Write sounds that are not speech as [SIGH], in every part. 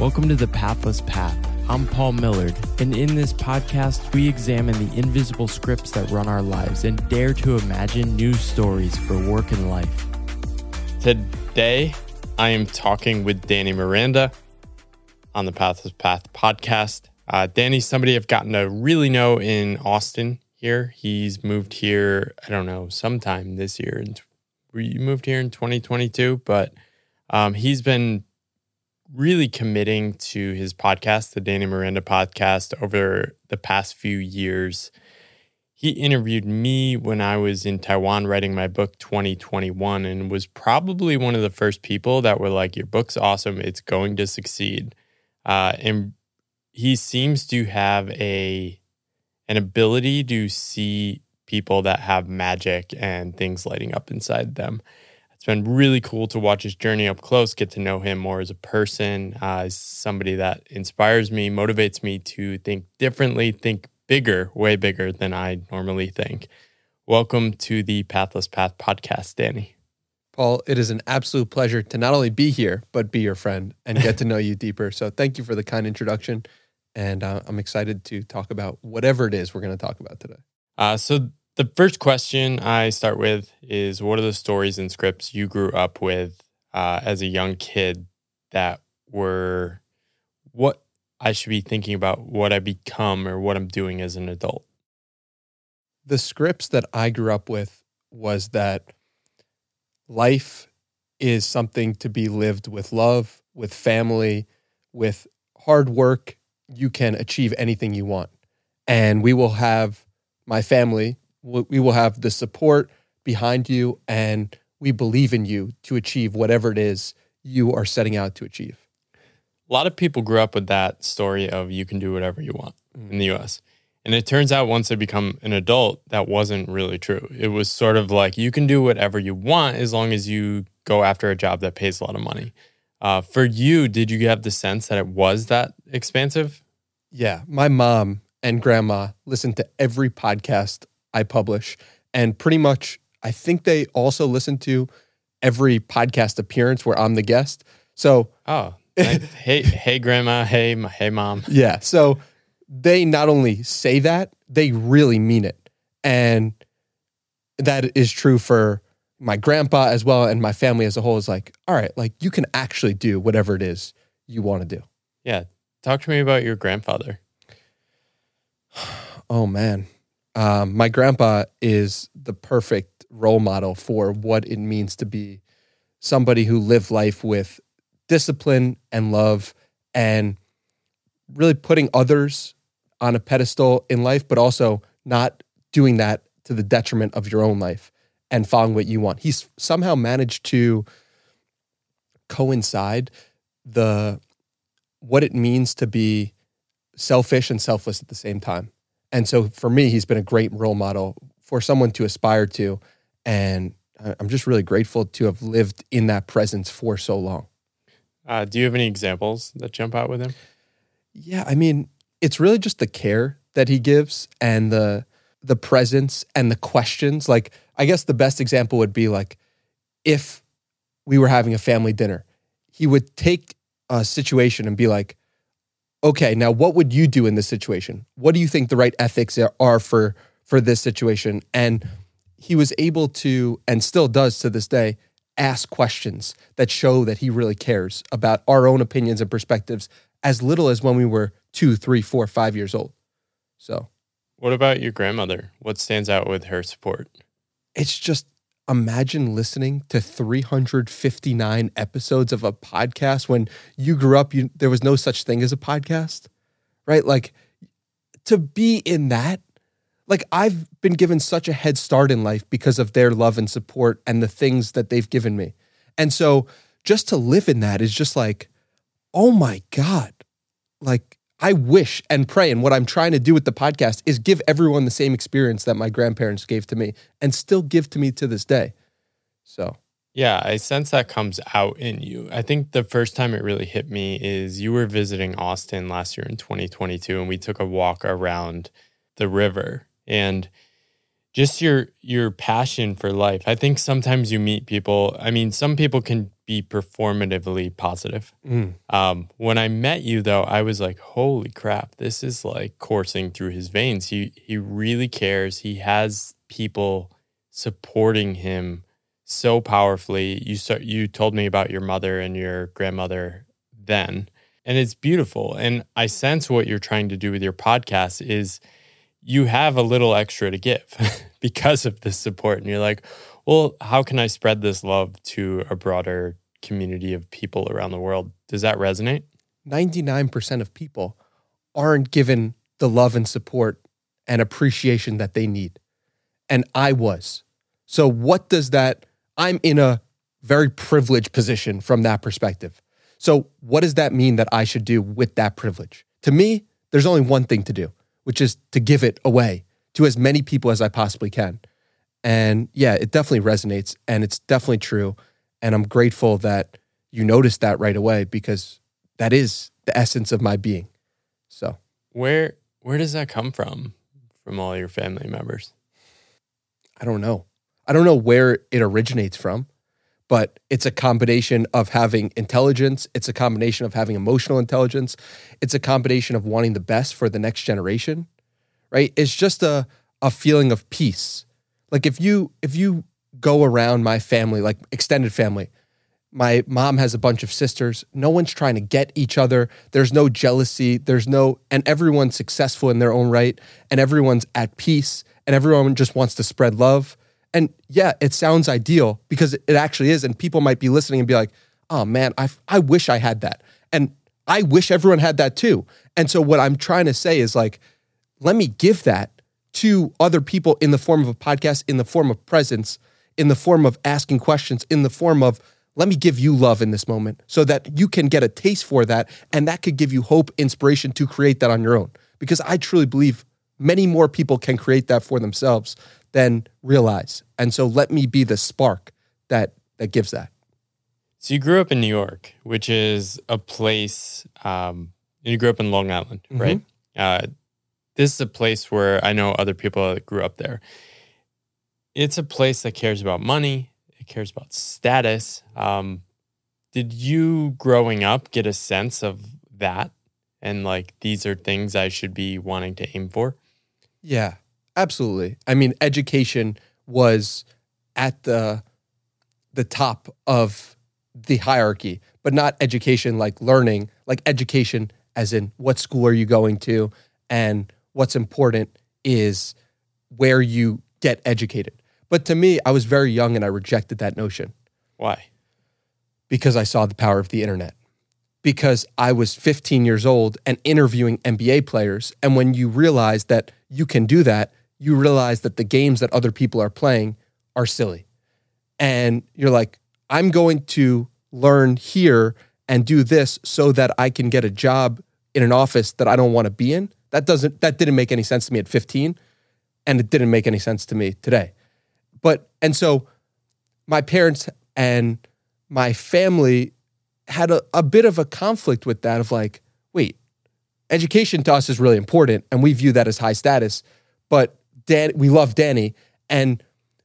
Welcome to the Pathless Path. I'm Paul Millerd, and in this podcast, we examine the invisible scripts that run our lives and dare to imagine new stories for work and life. Today, I am talking with Danny Miranda on the Pathless Path podcast. Uh, Danny's somebody I've gotten to really know in Austin here. He's moved here, I don't know, sometime this year. And we moved here in 2022, but um, he's been really committing to his podcast, the Danny Miranda podcast, over the past few years. He interviewed me when I was in Taiwan writing my book 2021 and was probably one of the first people that were like, Your book's awesome. It's going to succeed. Uh, and he seems to have a an ability to see people that have magic and things lighting up inside them it's been really cool to watch his journey up close, get to know him more as a person, uh, as somebody that inspires me, motivates me to think differently, think bigger, way bigger than I normally think. Welcome to the Pathless Path podcast, Danny. Paul, it is an absolute pleasure to not only be here, but be your friend and get to [LAUGHS] know you deeper. So thank you for the kind introduction. And uh, I'm excited to talk about whatever it is we're going to talk about today. Uh, so the first question I start with is What are the stories and scripts you grew up with uh, as a young kid that were what I should be thinking about what I become or what I'm doing as an adult? The scripts that I grew up with was that life is something to be lived with love, with family, with hard work. You can achieve anything you want. And we will have my family we will have the support behind you and we believe in you to achieve whatever it is you are setting out to achieve. A lot of people grew up with that story of you can do whatever you want mm. in the US. And it turns out once they become an adult, that wasn't really true. It was sort of like you can do whatever you want as long as you go after a job that pays a lot of money. Uh, for you, did you have the sense that it was that expansive? Yeah. My mom and grandma listened to every podcast I publish. And pretty much, I think they also listen to every podcast appearance where I'm the guest. So, oh, [LAUGHS] hey, hey, grandma, hey, hey, mom. Yeah. So they not only say that, they really mean it. And that is true for my grandpa as well and my family as a whole is like, all right, like you can actually do whatever it is you want to do. Yeah. Talk to me about your grandfather. [SIGHS] oh, man. Um, my grandpa is the perfect role model for what it means to be somebody who lived life with discipline and love and really putting others on a pedestal in life, but also not doing that to the detriment of your own life and following what you want. He's somehow managed to coincide the what it means to be selfish and selfless at the same time. And so for me, he's been a great role model for someone to aspire to. And I'm just really grateful to have lived in that presence for so long. Uh, do you have any examples that jump out with him? Yeah, I mean, it's really just the care that he gives and the the presence and the questions. Like, I guess the best example would be like if we were having a family dinner, he would take a situation and be like, okay, now what would you do in this situation? What do you think the right ethics are for for this situation? And he was able to, and still does to this day, ask questions that show that he really cares about our own opinions and perspectives as little as when we were two, three, four, five years old. So, what about your grandmother? What stands out with her support? It's just imagine listening to 359 episodes of a podcast when you grew up you, there was no such thing as a podcast right? Like to be in that like i've been given such a head start in life because of their love and support and the things that they've given me. And so just to live in that is just like oh my god. Like I wish and pray, and what I'm trying to do with the podcast is give everyone the same experience that my grandparents gave to me and still give to me to this day. So, yeah, I sense that comes out in you. I think the first time it really hit me is you were visiting Austin last year in 2022, and we took a walk around the river. And just your your passion for life. I think sometimes you meet people. I mean, some people can be performatively positive. Mm. Um, when I met you, though, I was like, "Holy crap! This is like coursing through his veins. He he really cares. He has people supporting him so powerfully. You start. You told me about your mother and your grandmother then, and it's beautiful. And I sense what you're trying to do with your podcast is you have a little extra to give [LAUGHS] because of this support. And you're like, well, how can I spread this love to a broader community of people around the world? Does that resonate? 99% of people aren't given the love and support and appreciation that they need. And I was. So, what does that? I'm in a very privileged position from that perspective. So, what does that mean that I should do with that privilege? To me, there's only one thing to do, which is to give it away to as many people as I possibly can. And yeah, it definitely resonates and it's definitely true. And I'm grateful that you noticed that right away because that is the essence of my being. So, Where where does that come from? From all your family members? I don't know. I don't know where it originates from, but it's a combination of having intelligence. It's a combination of having emotional intelligence. It's a combination of wanting the best for the next generation, right? It's just a, a feeling of peace. Like if you if you go around my family, like extended family, my mom has a bunch of sisters. No one's trying to get each other. There's no jealousy. There's no, and everyone's successful in their own right, and everyone's at peace, and everyone just wants to spread love. And yeah, it sounds ideal because it actually is. And people might be listening and be like, oh man, I, I wish I had that. And I wish everyone had that too. And so what I'm trying to say is like, let me give that to other people in the form of a podcast, in the form of presence, in the form of asking questions, in the form of let me give you love in this moment so that you can get a taste for that. And that could give you hope, inspiration to create that on your own. Because I truly believe many more people can create that for themselves than realize. And so let me be the spark that that gives that. So you grew up in New York, which is a place. Um, you grew up in Long Island, Mhm. right? Uh, this is a place where I know other people that grew up there. It's a place that cares about money. It cares about status. Um, did you, growing up, get a sense of that? And like, these are things I should be wanting to aim for. Yeah, absolutely. I mean, education was at the the top of the hierarchy, but not education like learning, like education as in what school are you going to and what's important is where you get educated. But to me, I was very young and I rejected that notion Why? because I saw the power of the internet. Because I was 15 years old and interviewing NBA players. And when you realize that you can do that, you realize that the games that other people are playing are silly. And you're like, I'm going to learn here and do this so that I can get a job in an office that I don't want to be in. That doesn't that didn't make any sense to me at 15 and it didn't make any sense to me today. But and so my parents and my family had a, a bit of a conflict with that of like, wait, education to us is really important and we view that as high status, but Dan, we love Danny. And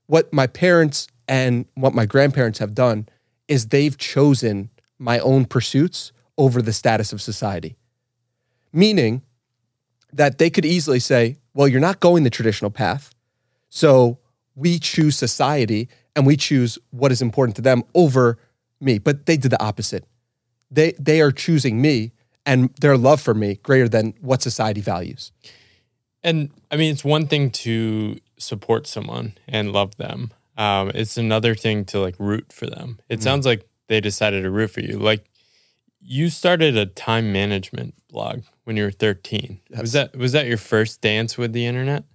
what my parents and what my grandparents have done is they've chosen my own pursuits over the status of society. Meaning that they could easily say, well, you're not going the traditional path. So we choose society and we choose what is important to them over me. But they did the opposite. They they are choosing me and their love for me greater than what society values. And I mean, it's one thing to support someone and love them. Um, it's another thing to like root for them. It sounds like they decided to root for you. Like you started a time management blog when you were 13. Was that was that your first dance with the internet?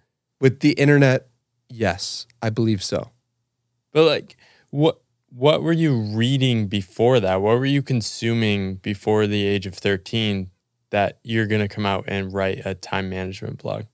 With the internet, yes, I believe so. But like what what were you reading before that? What were you consuming before the age of 13 that you're going to come out and write a time management blog?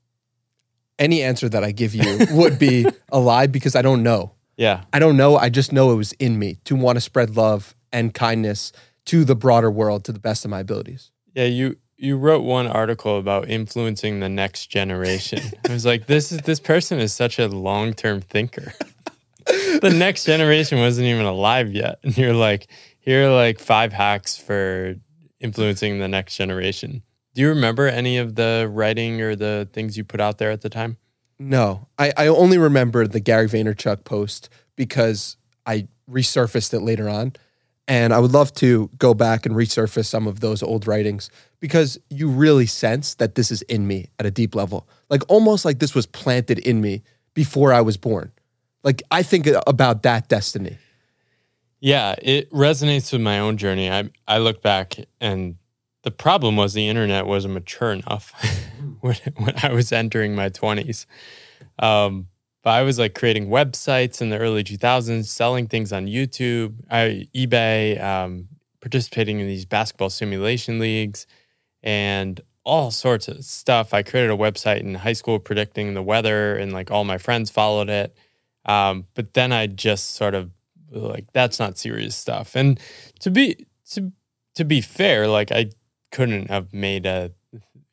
Any answer that I give you would be a lie because I don't know. Yeah. I don't know. I just know it was in me to want to spread love and kindness to the broader world to the best of my abilities. Yeah, you you wrote one article about influencing the next generation. [LAUGHS] I was like, this is this person is such a long term thinker. [LAUGHS] the next generation wasn't even alive yet, and you're like, here are like five hacks for influencing the next generation. Do you remember any of the writing or the things you put out there at the time? No, I, I only remember the Gary Vaynerchuk post because I resurfaced it later on. And I would love to go back and resurface some of those old writings because you really sense that this is in me at a deep level. Like almost like this was planted in me before I was born. Like I think about that destiny. Yeah, it resonates with my own journey. I I look back and the problem was the internet wasn't mature enough [LAUGHS] when, when I was entering my 20s. Um, but I was like creating websites in the early 2000s, selling things on YouTube, I, eBay, um, participating in these basketball simulation leagues, and all sorts of stuff. I created a website in high school predicting the weather, and like all my friends followed it. Um, but then I just sort of like that's not serious stuff. And to be to to be fair, like I couldn't have made a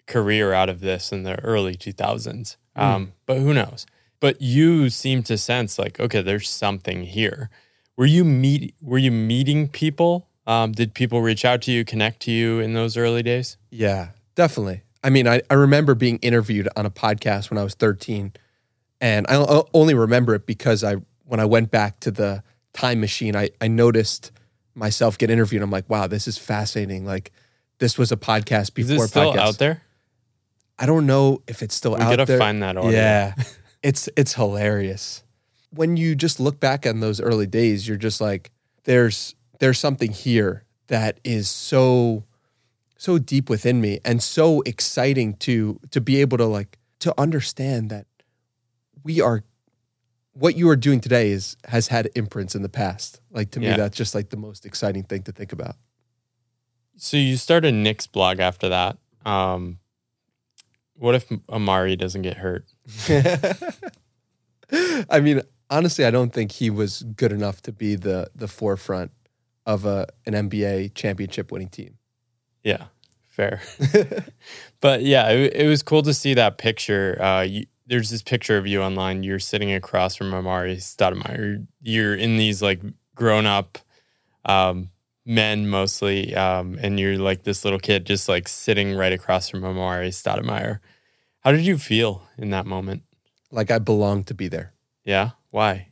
career out of this in the early 2000s. Um, mm. But who knows? but you seem to sense like okay there's something here were you meet were you meeting people um, did people reach out to you connect to you in those early days yeah definitely i mean I, I remember being interviewed on a podcast when i was 13 and i only remember it because i when i went back to the time machine i, I noticed myself get interviewed i'm like wow this is fascinating like this was a podcast before is it still podcast. out there I don't know if it's still out there. we out gotta there. find that audio. Yeah, [LAUGHS] it's it's hilarious. When you just look back on those early days, you're just like, there's there's something here that is so so deep within me and so exciting to to be able to like to understand that we are what you are doing today is has had imprints in the past. Like to yeah. me, that's just like the most exciting thing to think about. So you started Knicks blog after that. Um, what if Amar'e doesn't get hurt? [LAUGHS] I mean, honestly, I don't think he was good enough to be the the forefront of a an NBA championship winning team. Yeah, fair. [LAUGHS] [LAUGHS] but yeah, it, it, was cool to see that picture. Uh, you, there's this picture of you online. You're sitting across from Amar'e Stoudemire. You're in these like grown up um, men mostly, um, and you're like this little kid just like sitting right across from Amar'e Stoudemire. How did you feel in that moment? Like I belonged to be there. Yeah. Why?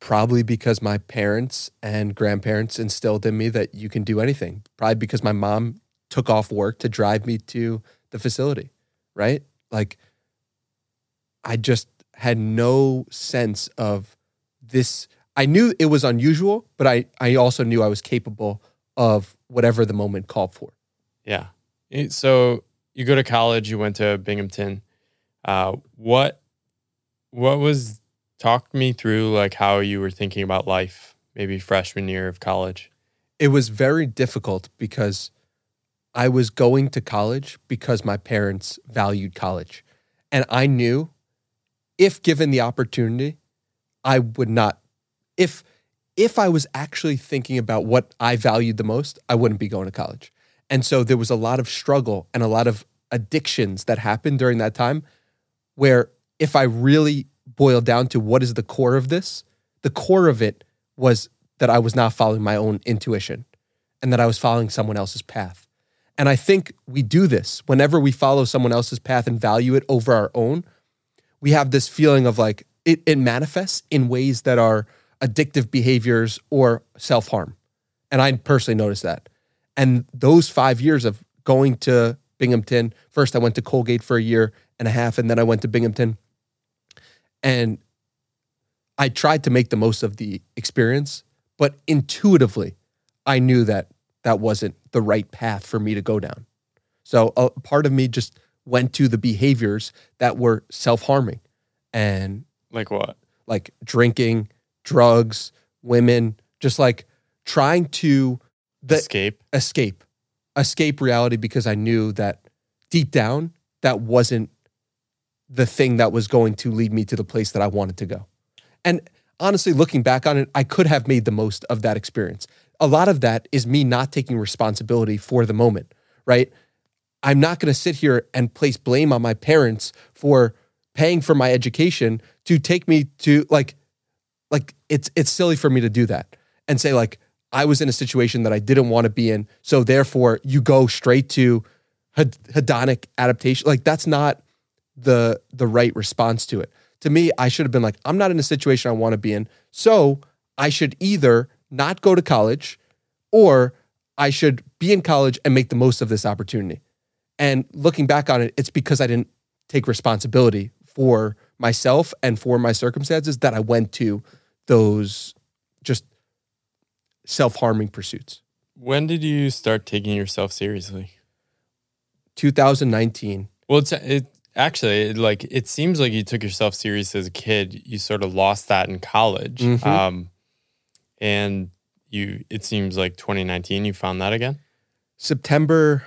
Probably because my parents and grandparents instilled in me that you can do anything. Probably because my mom took off work to drive me to the facility, right? Like I just had no sense of this I knew it was unusual, but I, I also knew I was capable of whatever the moment called for. Yeah. So you go to college, you went to Binghamton. Uh, what what was talk me through like how you were thinking about life, maybe freshman year of college? It was very difficult because I was going to college because my parents valued college. And I knew if given the opportunity, I would not if if I was actually thinking about what I valued the most, I wouldn't be going to college. And so there was a lot of struggle and a lot of addictions that happened during that time where if I really boiled down to what is the core of this, the core of it was that I was not following my own intuition and that I was following someone else's path. And I think we do this whenever we follow someone else's path and value it over our own. We have this feeling of like it, it manifests in ways that are addictive behaviors or self harm. And I personally noticed that. And those five years of going to Binghamton, first I went to Colgate for a year and a half, and then I went to Binghamton. And I tried to make the most of the experience, but intuitively, I knew that that wasn't the right path for me to go down. So a part of me just went to the behaviors that were self harming. And like what? Like drinking, drugs, women, just like trying to the, escape, escape, escape reality because I knew that deep down that wasn't the thing that was going to lead me to the place that I wanted to go. And honestly, looking back on it, I could have made the most of that experience. A lot of that is me not taking responsibility for the moment, right? I'm not going to sit here and place blame on my parents for paying for my education to take me to like like it's it's silly for me to do that and say like I was in a situation that I didn't want to be in so therefore you go straight to hedonic adaptation. Like that's not the the right response to it. To me I should have been like I'm not in a situation I want to be in so I should either not go to college or I should be in college and make the most of this opportunity. And looking back on it, it's because I didn't take responsibility for myself and for my circumstances that I went to those just self harming pursuits. When did you start taking yourself seriously? 2019. Well, it's it actually it, like it seems like you took yourself serious as a kid. You sort of lost that in college, Mhm. um, and you. It seems like 2019. You found that again. September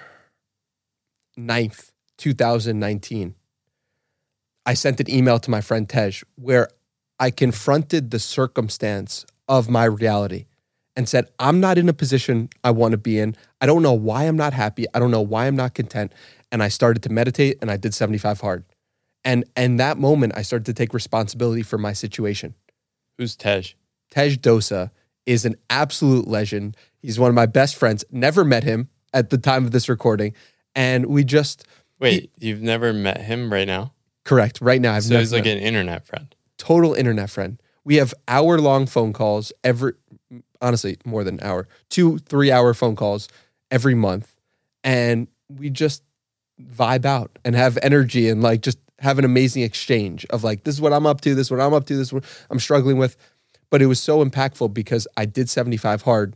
9th, 2019, I sent an email to my friend Tej where I confronted the circumstance of my reality and said, I'm not in a position I want to be in. I don't know why I'm not happy. I don't know why I'm not content. And I started to meditate and I did 75 hard. And and that moment I started to take responsibility for my situation. Who's Tej? Tej Dosa is an absolute legend. He's one of my best friends. Never met him at the time of this recording. And we just Wait, you've never met him right now? correct right now. I've so he's like an internet friend. Total internet friend. We have hour long phone calls every, honestly, more than an hour, two, three hour phone calls every month. And we just vibe out and have energy and like just have an amazing exchange of like, this is what I'm up to, this is what I'm up to, this is what I'm struggling with. But it was so impactful because I did 75 hard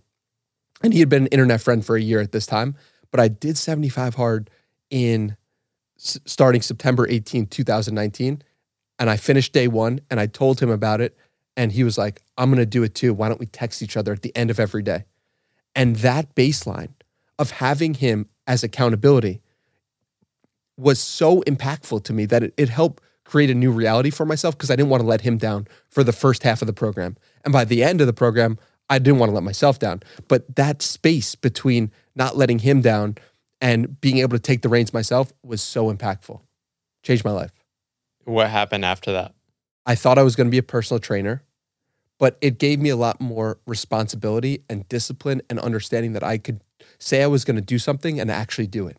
and he had been an internet friend for a year at this time. But I did 75 hard in s- starting September 18th, 2019 and I finished day one and I told him about it. And he was like, I'm going to do it too. Why don't we text each other at the end of every day? And that baseline of having him as accountability was so impactful to me that it, it helped create a new reality for myself because I didn't want to let him down for the first half of the program. And by the end of the program, I didn't want to let myself down. But that space between not letting him down and being able to take the reins myself was so impactful. Changed my life. What happened after that? I thought I was going to be a personal trainer, but it gave me a lot more responsibility and discipline and understanding that I could say I was going to do something and actually do it.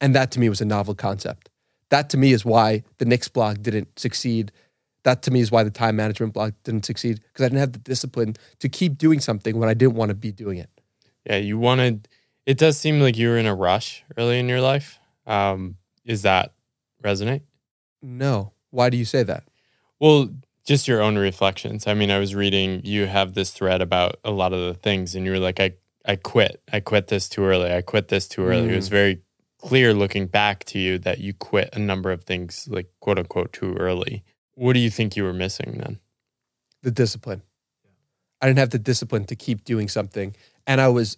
And that to me was a novel concept. That to me is why the Knicks blog didn't succeed. That to me is why the time management blog didn't succeed because I didn't have the discipline to keep doing something when I didn't want to be doing it. Yeah, you wanted. It does seem like you were in a rush early in your life. Um, is that resonate? No. Why do you say that? Well, just your own reflections. I mean, I was reading. You have this thread about a lot of the things, and you were like, "I, I quit. I quit this too early. I quit this too early." It was mm. very clear looking back to you that you quit a number of things, like quote unquote, too early. What do you think you were missing then? the discipline. I didn't have the discipline to keep doing something. And I was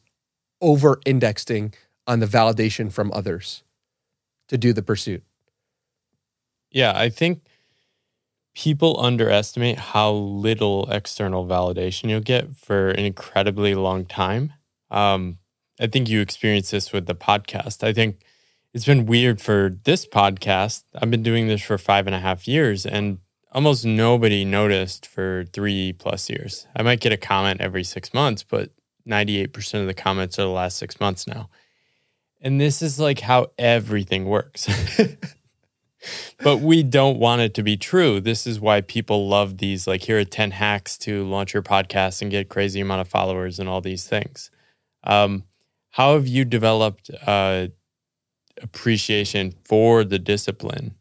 over indexing on the validation from others to do the pursuit. Yeah, I think people underestimate how little external validation you'll get for an incredibly long time. Um, I think you experienced this with the podcast. I think it's been weird for this podcast. I've been doing this for five and a half years, and almost nobody noticed for three plus years. I might get a comment every six months, but 98% of the comments are the last six months now. And this is like how everything works. [LAUGHS] but we don't want it to be true. This is why people love these like here are 10 hacks to launch your podcast and get crazy amount of followers and all these things. Um, how have you developed uh, appreciation for the discipline?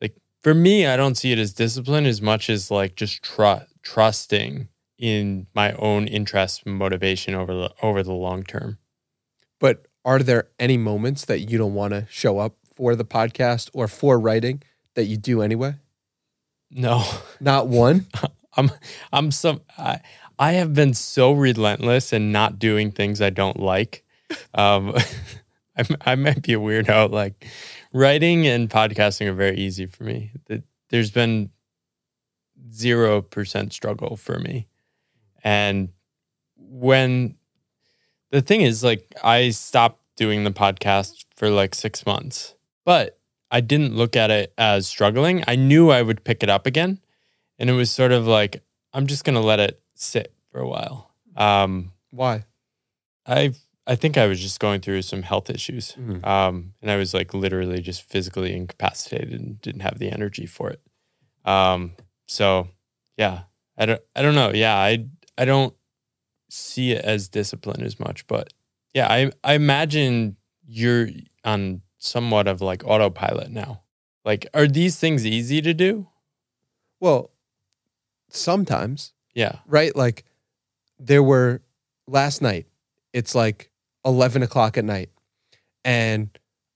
Like for me, I don't see it as discipline as much as like just tr- trusting in my own interest and motivation over the over the long term. But are there any moments that you don't want to show up for the podcast or for writing that you do anyway? No. Not one. [LAUGHS] I'm I'm some I, I have been so relentless in not doing things I don't like. Um, [LAUGHS] I, I might be a weirdo. Like writing and podcasting are very easy for me. The- There's been zero percent struggle for me, and when the thing is, like, I stopped doing the podcast for like six months, but I didn't look at it as struggling. I knew I would pick it up again. And it was sort of like, I'm just going to let it sit for a while. Um, Why? I I think I was just going through some health issues, Mhm. um, and I was like literally just physically incapacitated and didn't have the energy for it. Um, so yeah, I don't I don't know. Yeah, I I don't see it as discipline as much, but yeah, I I imagine you're on somewhat of like autopilot now. Like, are these things easy to do? Well, sometimes, Yeah. right? Like there were last night, it's like 11 o'clock at night, and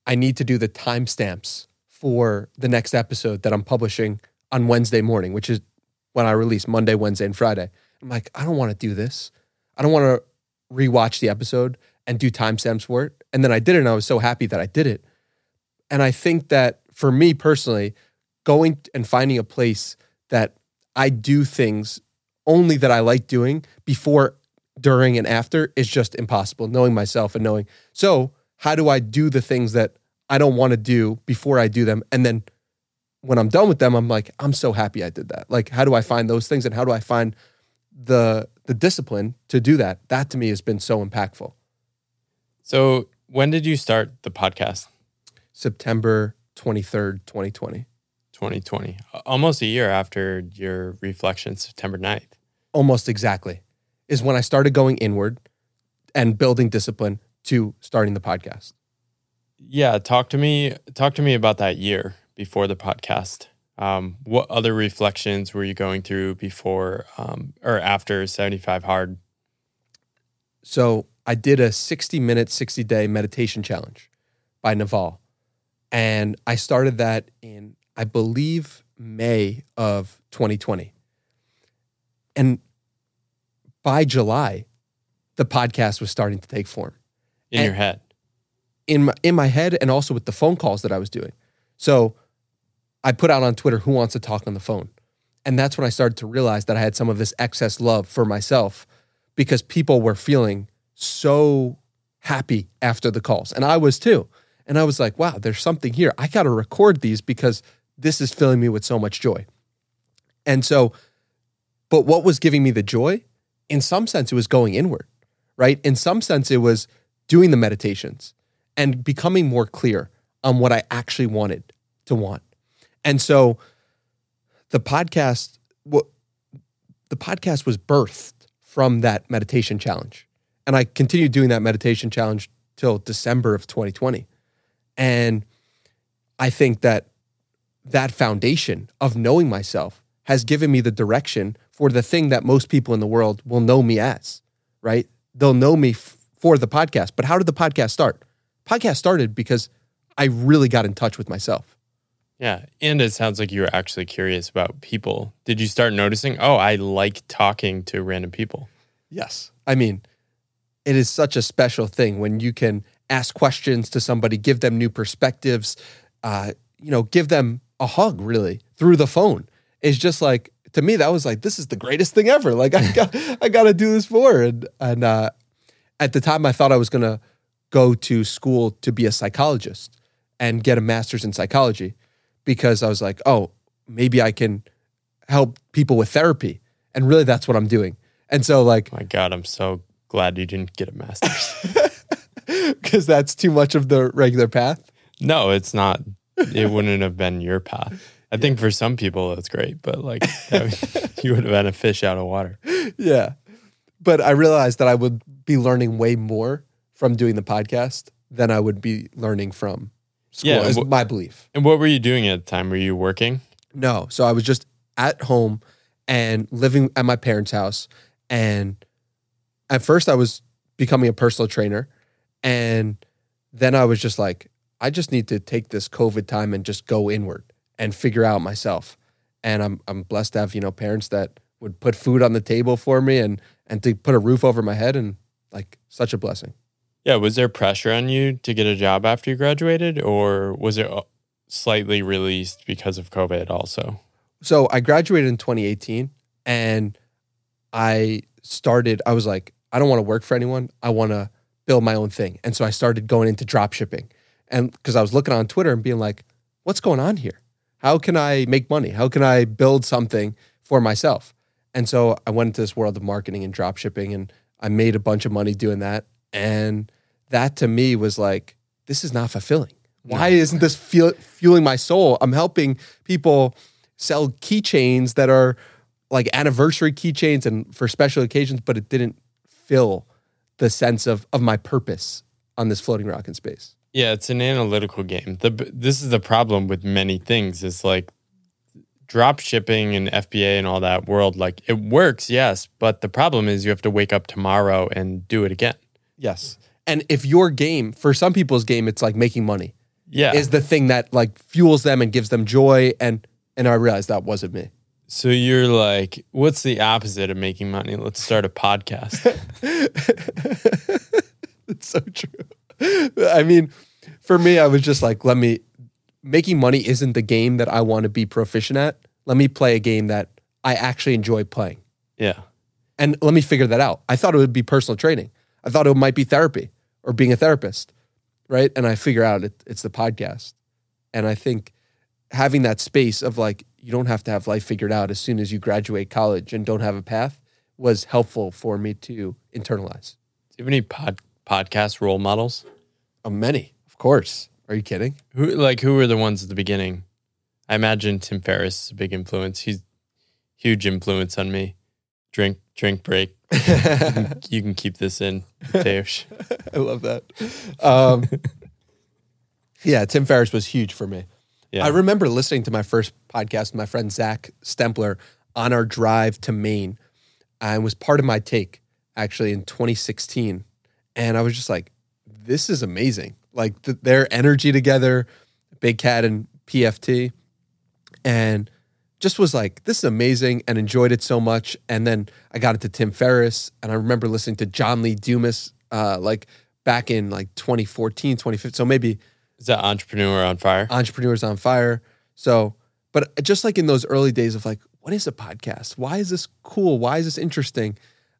I need to do the timestamps for the next episode that I'm publishing on Wednesday morning, which is when I release Monday, Wednesday, and Friday. I'm like, I don't want to do this. I don't want to rewatch the episode and do timestamps for it. And then I did it, and I was so happy that I did it. And I think that for me personally, going and finding a place that I do things only that I like doing before, during, and after is just impossible. Knowing myself and knowing. So, how do I do the things that I don't want to do before I do them? And then when I'm done with them, I'm like, I'm so happy I did that. Like, how do I find those things and how do I find the the discipline to do that? That to me has been so impactful. So when did you start the podcast? September 23rd, 2020. 2020, almost a year after your reflection, September 9th. Almost exactly is when I started going inward and building discipline to starting the podcast. Yeah, talk to me. Talk to me about that year before the podcast. Um, what other reflections were you going through before um, or after 75 hard? So I did a 60 minute, 60 day meditation challenge by Naval. And I started that in, I believe, May of 2020. And by July, the podcast was starting to take form in And- your head. in my, in my head and also with the phone calls that I was doing. So I put out on Twitter, who wants to talk on the phone? And that's when I started to realize that I had some of this excess love for myself because people were feeling so happy after the calls. And I was too. And I was like, wow, there's something here. I got to record these because this is filling me with so much joy. And so, but what was giving me the joy? In some sense, it was going inward, right? In some sense, it was doing the meditations and becoming more clear on what I actually wanted to want. And so the podcast what the podcast was birthed from that meditation challenge. And I continued doing that meditation challenge till December of 2020. And I think that that foundation of knowing myself has given me the direction for the thing that most people in the world will know me as, right? They'll know me f- for the podcast. But how did the podcast start? Podcast started because I really got in touch with myself. Yeah. And it sounds like you were actually curious about people. Did you start noticing, oh, I like talking to random people? Yes. I mean, it is such a special thing when you can ask questions to somebody, give them new perspectives, uh, you know, give them a hug really through the phone. It's just like to me that was like this is the greatest thing ever. Like I got [LAUGHS] I got to do this for and and uh, at the time I thought I was gonna go to school to be a psychologist and get a master's in psychology because I was like, oh, maybe I can help people with therapy, and really that's what I'm doing. And so like My God, I'm so glad you didn't get a master's. [LAUGHS] [LAUGHS] because that's too much of the regular path. no, it's not. It wouldn't have been your path. I think for some people it's great, but like [LAUGHS] that you would have been a fish out of water. Yeah. But I realized that I would be learning way more from doing the podcast than I would be learning from school, Yeah, is wh- my belief. And what were you doing at the time? Were you working? No. So I was just at home and living at my parents' house. And at first I was becoming a personal trainer. And then I was just like, I just need to take this COVID time and just go inward and figure out myself. And I'm I'm blessed to have, you know, parents that would put food on the table for me and and to put a roof over my head and like such a blessing. Yeah. Was there pressure on you to get a job after you graduated, or was it uh, slightly released because of COVID also? So I graduated in 2018 and I started, I was like, I don't want to work for anyone. I want to build my own thing. And so I started going into drop shipping. And because I was looking on Twitter and being like, what's going on here? How can I make money? How can I build something for myself? And so I went into this world of marketing and drop shipping and I made a bunch of money doing that. And that to me was like, this is not fulfilling. Why isn't this feel, fueling my soul? I'm helping people sell keychains that are like anniversary keychains and for special occasions, but it didn't fill the sense of of my purpose on this floating rock in space. Yeah, it's an analytical game. The this is the problem with many things. It's like drop shipping and FBA and all that world. Like it works, yes, but the problem is you have to wake up tomorrow and do it again. Yes. And if your game, for some people's game, it's like making money. Yeah, Is the thing that like fuels them and gives them joy. And and I realized that wasn't me. So you're like, what's the opposite of making money? Let's start a podcast. [LAUGHS] It's so true. I mean, for me, I was just like, let me making money isn't the game that I want to be proficient at. Let me play a game that I actually enjoy playing. yeah. And let me figure that out. I thought it would be personal training. I thought it might be therapy or being a therapist, right? And I figure out it, it's the podcast. And I think having that space of like, you don't have to have life figured out as soon as you graduate college and don't have a path was helpful for me to internalize. Do you have any pod, podcast role models? Uh, many, of course. Are you kidding? Who like who were the ones at the beginning? I imagine Tim Ferriss is a big influence. He's huge influence on me. Drink drink break. you, [LAUGHS] can, you can keep this in, Teush. [LAUGHS] I love that. Um, [LAUGHS] yeah, Tim Ferriss was huge for me. Yeah. I remember listening to my first podcast with my friend Zach Stempler on our drive to Maine. And was Pardon My Take actually in 2016. And I was just like, this is amazing. Like th- their energy together, Big Cat and PFT. And just was like, this is amazing and enjoyed it so much. And then I got into Tim Ferriss and I remember listening to John Lee Dumas uh, like back in like 2014, 2015. So maybe Is that entrepreneur on fire? entrepreneurs on fire. So, but just like in those early days of like, what is a podcast? Why is this cool? Why is this interesting?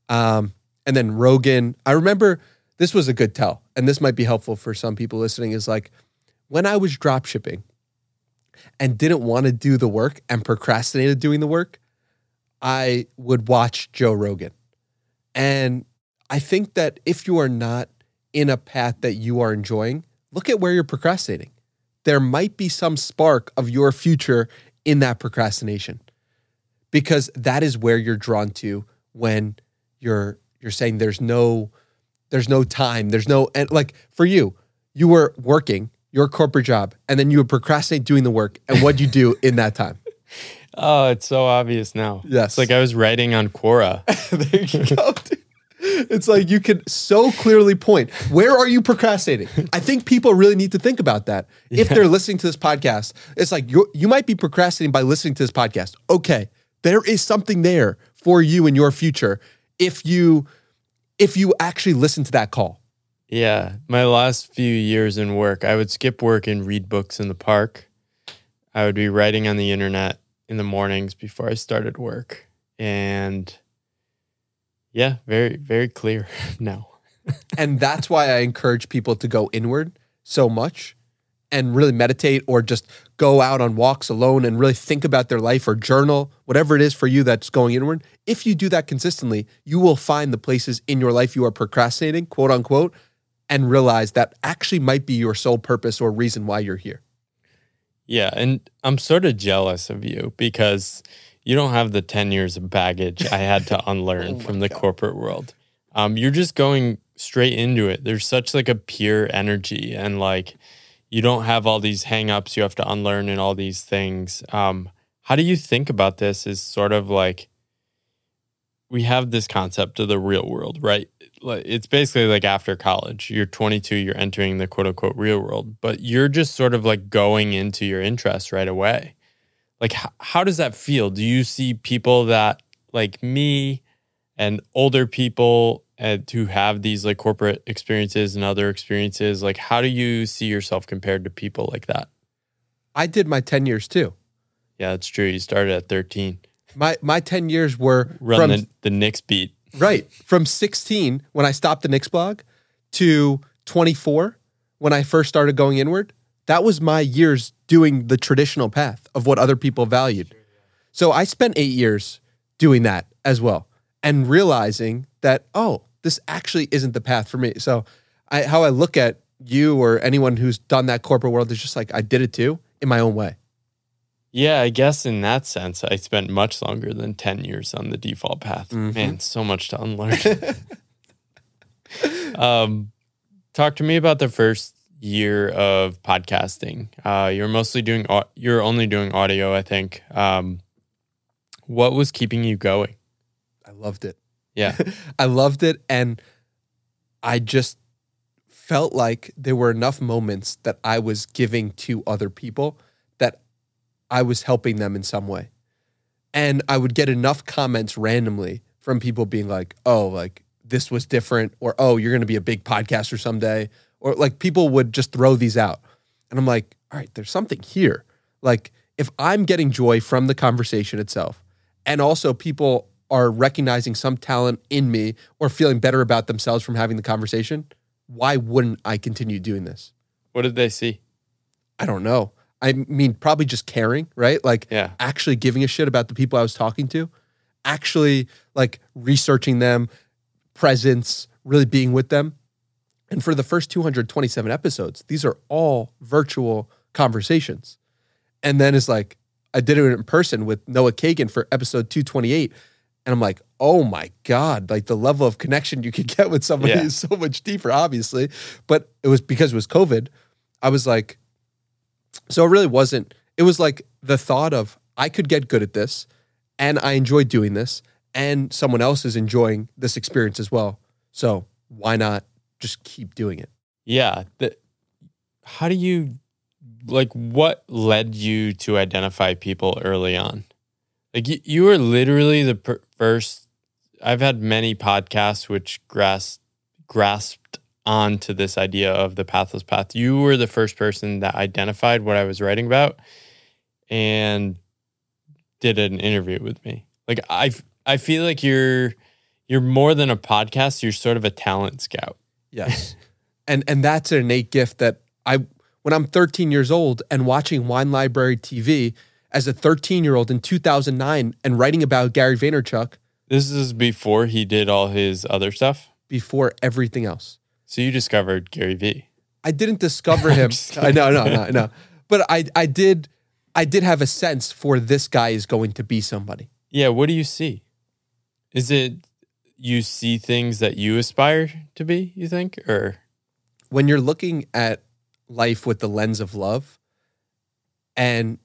Um, and then Rogan, I remember this was a good tell, and this might be helpful for some people listening. Is like when I was drop shipping and didn't want to do the work and procrastinated doing the work, I would watch Joe Rogan. And I think that if you are not in a path that you are enjoying, look at where you're procrastinating. There might be some spark of your future in that procrastination because that is where you're drawn to when you're you're saying there's no there's no time there's no and like for you you were working your corporate job and then you would procrastinate doing the work and what you do in that time [LAUGHS] Oh, it's so obvious now. Yes. It's like I was writing on Quora. [LAUGHS] there you go dude. It's like you can so clearly point where are you procrastinating i think people really need to think about that if they're listening to this podcast it's like you you might be procrastinating by listening to this podcast okay there is something there for you in your future if you if you actually listen to that call Yeah. My last few years in work, I would skip work and read books in the park. I would be writing on the internet in the mornings before I started work. And yeah, very, very clear [LAUGHS] now. and that's why I encourage people to go inward so much and really meditate or just go out on walks alone and really think about their life or journal, whatever it is for you that's going inward. If you do that consistently, you will find the places in your life you are procrastinating, quote unquote, and realize that actually might be your sole purpose or reason why you're here. Yeah. And I'm sort of jealous of you because you don't have the 10 years of baggage I had to [LAUGHS] unlearn Oh from the God. corporate world. Um, you're just going straight into it. There's such like a pure energy and like you don't have all these hangups you have to unlearn and all these things. Um, how do you think about this is sort of like we have this concept of the real world, right? Like it's basically like after college, you're 22, you're entering the quote unquote real world, but you're just sort of like going into your interests right away. Like, how, how does that feel? Do you see people that like me and older people and who have these like corporate experiences and other experiences? Like, how do you see yourself compared to people like that? I did my 10 years too. Yeah, that's true. You started at 13, My my 10 years were run from the, the Knicks beat. Right. From 16, when I stopped the Knicks blog, to 24 when I first started going inward, that was my years doing the traditional path of what other people valued. So I spent eight years doing that as well and realizing that, oh, this actually isn't the path for me. So I, how I look at you or anyone who's done that corporate world is just like, I did it too in my own way. Yeah, I guess in that sense, I spent much longer than 10 years on the default path. Mhm. Man, so much to unlearn. [LAUGHS] um, talk to me about the first year of podcasting. Uh, you're mostly doing, you're only doing audio, I think. Um, what was keeping you going? I loved it. Yeah. [LAUGHS] I loved it. And I just felt like there were enough moments that I was giving to other people that I was helping them in some way. And I would get enough comments randomly from people being like, oh, like this was different, or oh, you're going to be a big podcaster someday. Or like people would just throw these out. And I'm like, all right, there's something here. Like if I'm getting joy from the conversation itself, and also people are recognizing some talent in me or feeling better about themselves from having the conversation, why wouldn't I continue doing this? What did they see? I don't know. I mean, probably just caring, right? Like Yeah. actually giving a shit about the people I was talking to, actually like researching them, presence, really being with them. And for the first 227 episodes, these are all virtual conversations. And then it's like, I did it in person with Noah Kagan for episode 228. And I'm like, oh my God, like the level of connection you [LAUGHS] could get with somebody Yeah. is so much deeper, obviously. But it was because it was COVID. I was like, so it really wasn't, it was like the thought of I could get good at this and I enjoy doing this and someone else is enjoying this experience as well. So why not just keep doing it? Yeah. The, how do you like what led you to identify people early on? Like you, you were literally the per- first I've had many podcasts which grasped grasped onto this idea of the pathless path. You were the first person that identified what I was writing about and did an interview with me. Like I I feel like you're you're more than a podcast, you're sort of a talent scout. Yes. and and that's an innate gift that I when I'm 13 years old and watching Wine Library TV as a 13 year old in 2009 and writing about Gary Vaynerchuk This is before he did all his other stuff. before everything else. So you discovered Gary Vee. I didn't discover [LAUGHS] him. I know, no, no, no. But I I did I did have a sense for this guy is going to be somebody. Yeah, what do you see? Is it you see things that you aspire to be, you think? Or? When you're looking at life with the lens of love and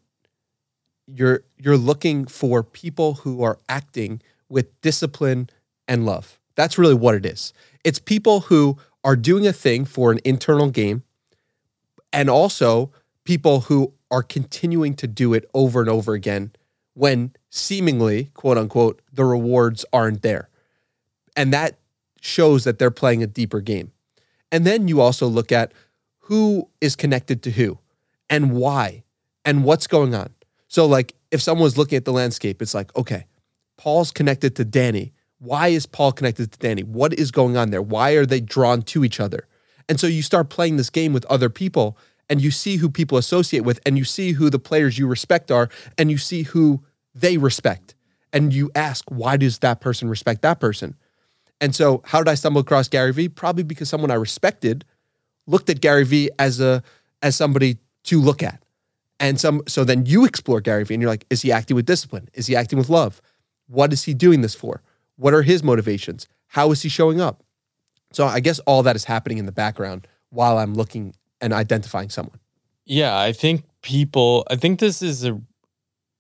you're you're looking for people who are acting with discipline and love. That's really what it is. It's people who are doing a thing for an internal game and also people who are continuing to do it over and over again when seemingly quote unquote the rewards aren't there and that shows that they're playing a deeper game and then you also look at who is connected to who and why and what's going on. So, like, if someone's looking at the landscape, it's like, okay, Paul's connected to Danny. Why is Paul connected to Danny? What is going on there? Why are they drawn to each other? And so you start playing this game with other people and you see who people associate with and you see who the players you respect are and you see who they respect. And you ask, why does that person respect that person? And so, how did I stumble across Gary Vee? Probably because someone I respected looked at Gary Vee as a as somebody to look at. And some so then you explore Gary Vee and you're like, is he acting with discipline? Is he acting with love? What is he doing this for? What are his motivations? How is he showing up? So I guess all that is happening in the background while I'm looking and identifying someone. yeah, I think people I think this is a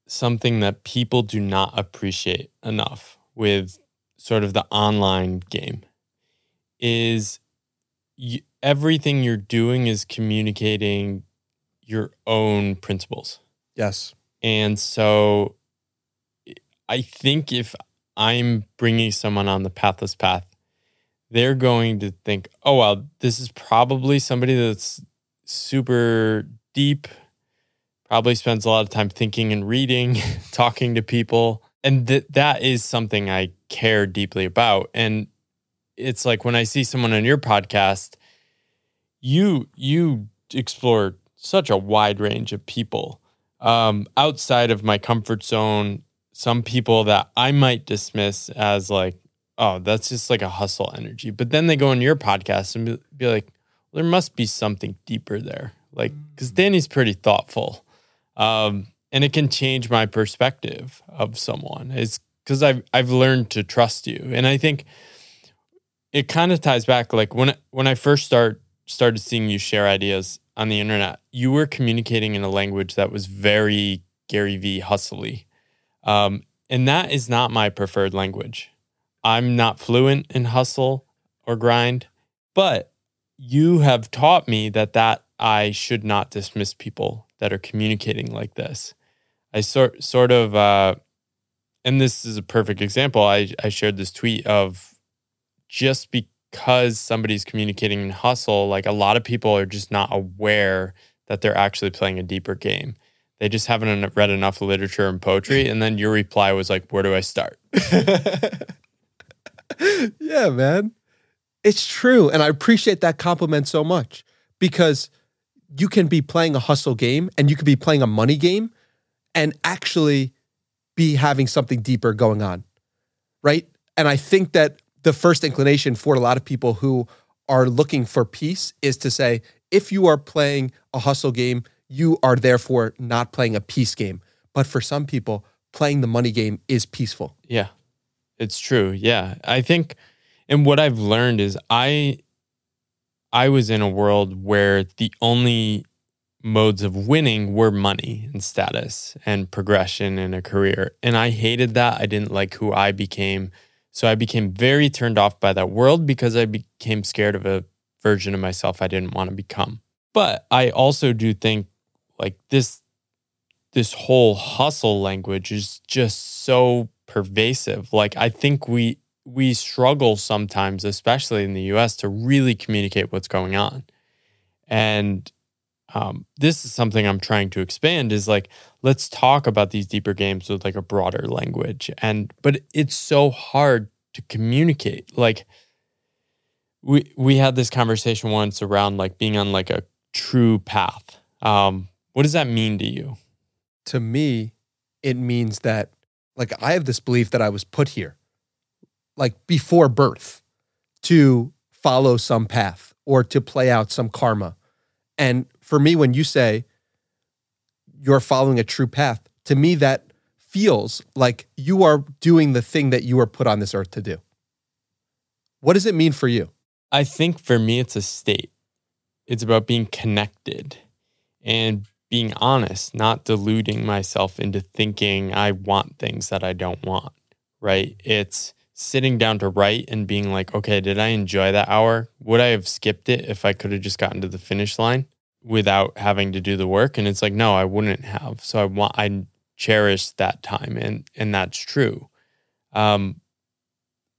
something that people do not appreciate enough with sort of the online game is you, everything you're doing is communicating your own principles. Yes. And so I think if I'm bringing someone on the pathless path, they're going to think, oh, well, this is probably somebody that's super deep, probably spends a lot of time thinking and reading, [LAUGHS] talking to people. And th- that is something I care deeply about. And it's like when I see someone on your podcast, you you explore such a wide range of people um, outside of my comfort zone. Some people that I might dismiss as like, oh, that's just like a hustle energy. But then they go on your podcast and be, be like, well, there must be something deeper there. Like, because Danny's pretty thoughtful. Um, and it can change my perspective of someone. It's because I've, I've learned to trust you. And I think it kind of ties back like when, when I first start, started seeing you share ideas on the internet, you were communicating in a language that was very Gary Vee hustly. Um, and that is not my preferred language. I'm not fluent in hustle or grind, but you have taught me that that I should not dismiss people that are communicating like this. I sort sort of uh, and this is a perfect example. I, I shared this tweet of just because somebody's communicating in hustle, like a lot of people are just not aware that they're actually playing a deeper game. They just haven't read enough literature and poetry. And then your reply was like, Where do I start? [LAUGHS] yeah, man. It's true. And I appreciate that compliment so much because you can be playing a hustle game and you could be playing a money game and actually be having something deeper going on. Right. And I think that the first inclination for a lot of people who are looking for peace is to say, if you are playing a hustle game, you are therefore not playing a peace game. But for some people, playing the money game is peaceful. Yeah, it's true. Yeah. I think, and what I've learned is I, I was in a world where the only modes of winning were money and status and progression in a career. And I hated that. I didn't like who I became so I became very turned off by that world because I became scared of a version of myself I didn't want to become. But I also do think like this this whole hustle language is just so pervasive. Like I think we we struggle sometimes, especially in the US, to really communicate what's going on. And um, this is something I'm trying to expand is like, let's talk about these deeper games with like a broader language. And, but it's so hard to communicate. Like, we, we had this conversation once around like being on like a true path. Um, what does that mean to you? To me, it means that like I have this belief that I was put here like before birth to follow some path or to play out some karma. And for me, when you say you're following a true path, to me, that feels like you are doing the thing that you were put on this earth to do. What does it mean for you? I think for me, it's a state. It's about being connected and being honest, not deluding myself into thinking I want things that I don't want, right? It's sitting down to write and being like, okay, did I enjoy that hour? Would I have skipped it if I could have just gotten to the finish line? Without having to do the work. And it's like no i wouldn't have. So i want i cherish that time. And and that's true. Um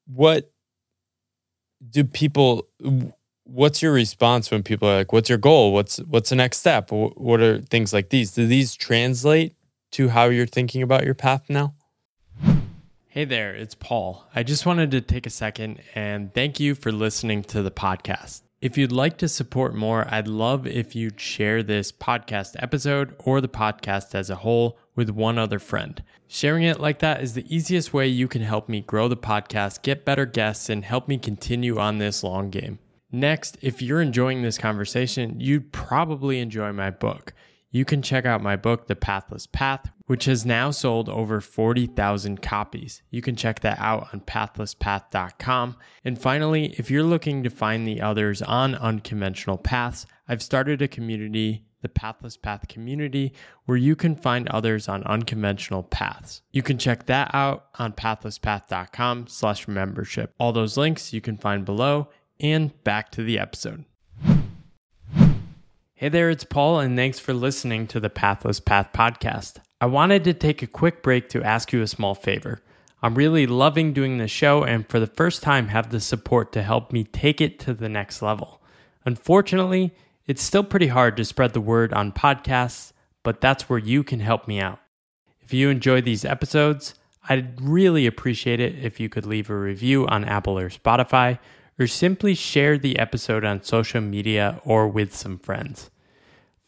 what do people what's your response when people are like what's your goal? What's what's the next step? What are things like these? Do these translate to how you're thinking about your path now? Hey there, it's Paul. I just wanted to take a second and thank you for listening to the podcast. If you'd like to support more, I'd love if you'd share this podcast episode or the podcast as a whole with one other friend. Sharing it like that is the easiest way you can help me grow the podcast, get better guests, and help me continue on this long game. Next, if you're enjoying this conversation, you'd probably enjoy my book you can check out my book, The Pathless Path, which has now sold over 40,000 copies. You can check that out on pathlesspath.com. And finally, if you're looking to find the others on unconventional paths, I've started a community, the Pathless Path community, where you can find others on unconventional paths. You can check that out on pathlesspath.com slash membership. All those links you can find below and back to the episode. Hey there, it's Paul, and thanks for listening to the Pathless Path podcast. I wanted to take a quick break to ask you a small favor. I'm really loving doing the show, and for the first time, have the support to help me take it to the next level. Unfortunately, it's still pretty hard to spread the word on podcasts, but that's where you can help me out. If you enjoy these episodes, I'd really appreciate it if you could leave a review on Apple or Spotify or simply share the episode on social media or with some friends.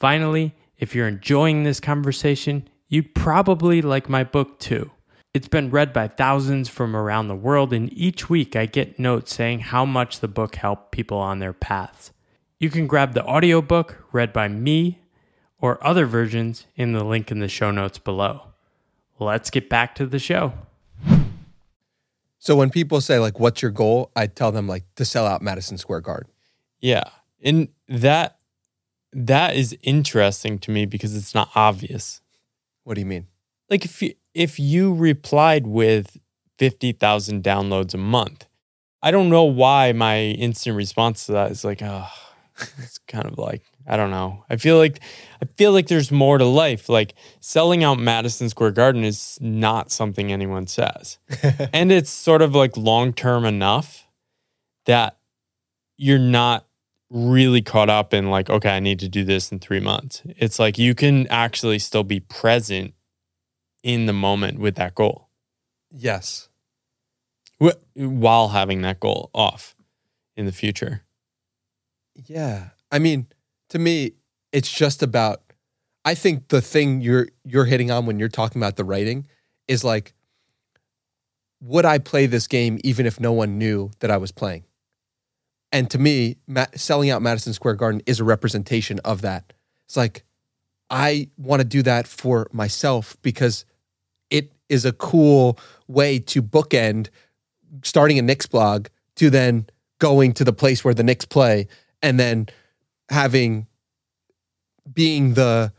Finally, if you're enjoying this conversation, you'd probably like my book too. It's been read by thousands from around the world, and each week I get notes saying how much the book helped people on their paths. You can grab the audiobook read by me or other versions in the link in the show notes below. Let's get back to the show. So when people say like, "What's your goal?" I tell them like to sell out Madison Square Garden. Yeah. And that that is interesting to me because it's not obvious. What do you mean? Like if you if you replied with 50,000 downloads a month, I don't know why my instant response to that is like, oh, it's kind of like I don't know. I feel like I feel like there's more to life. Like selling out Madison Square Garden is not something anyone says. [LAUGHS] and it's sort of like long term enough that you're not really caught up in like, okay, I need to do this in three months. It's like you can actually still be present in the moment with that goal Yes. while having that goal off in the future. Yeah. I mean, to me, it's just about I think the thing you're you're hitting on when you're talking about the writing is like would I play this game even if no one knew that I was playing? And to me, selling out Madison Square Garden is a representation of that. It's like I want to do that for myself because it is a cool way to bookend starting a Knicks blog to then going to the place where the Knicks play and then having being the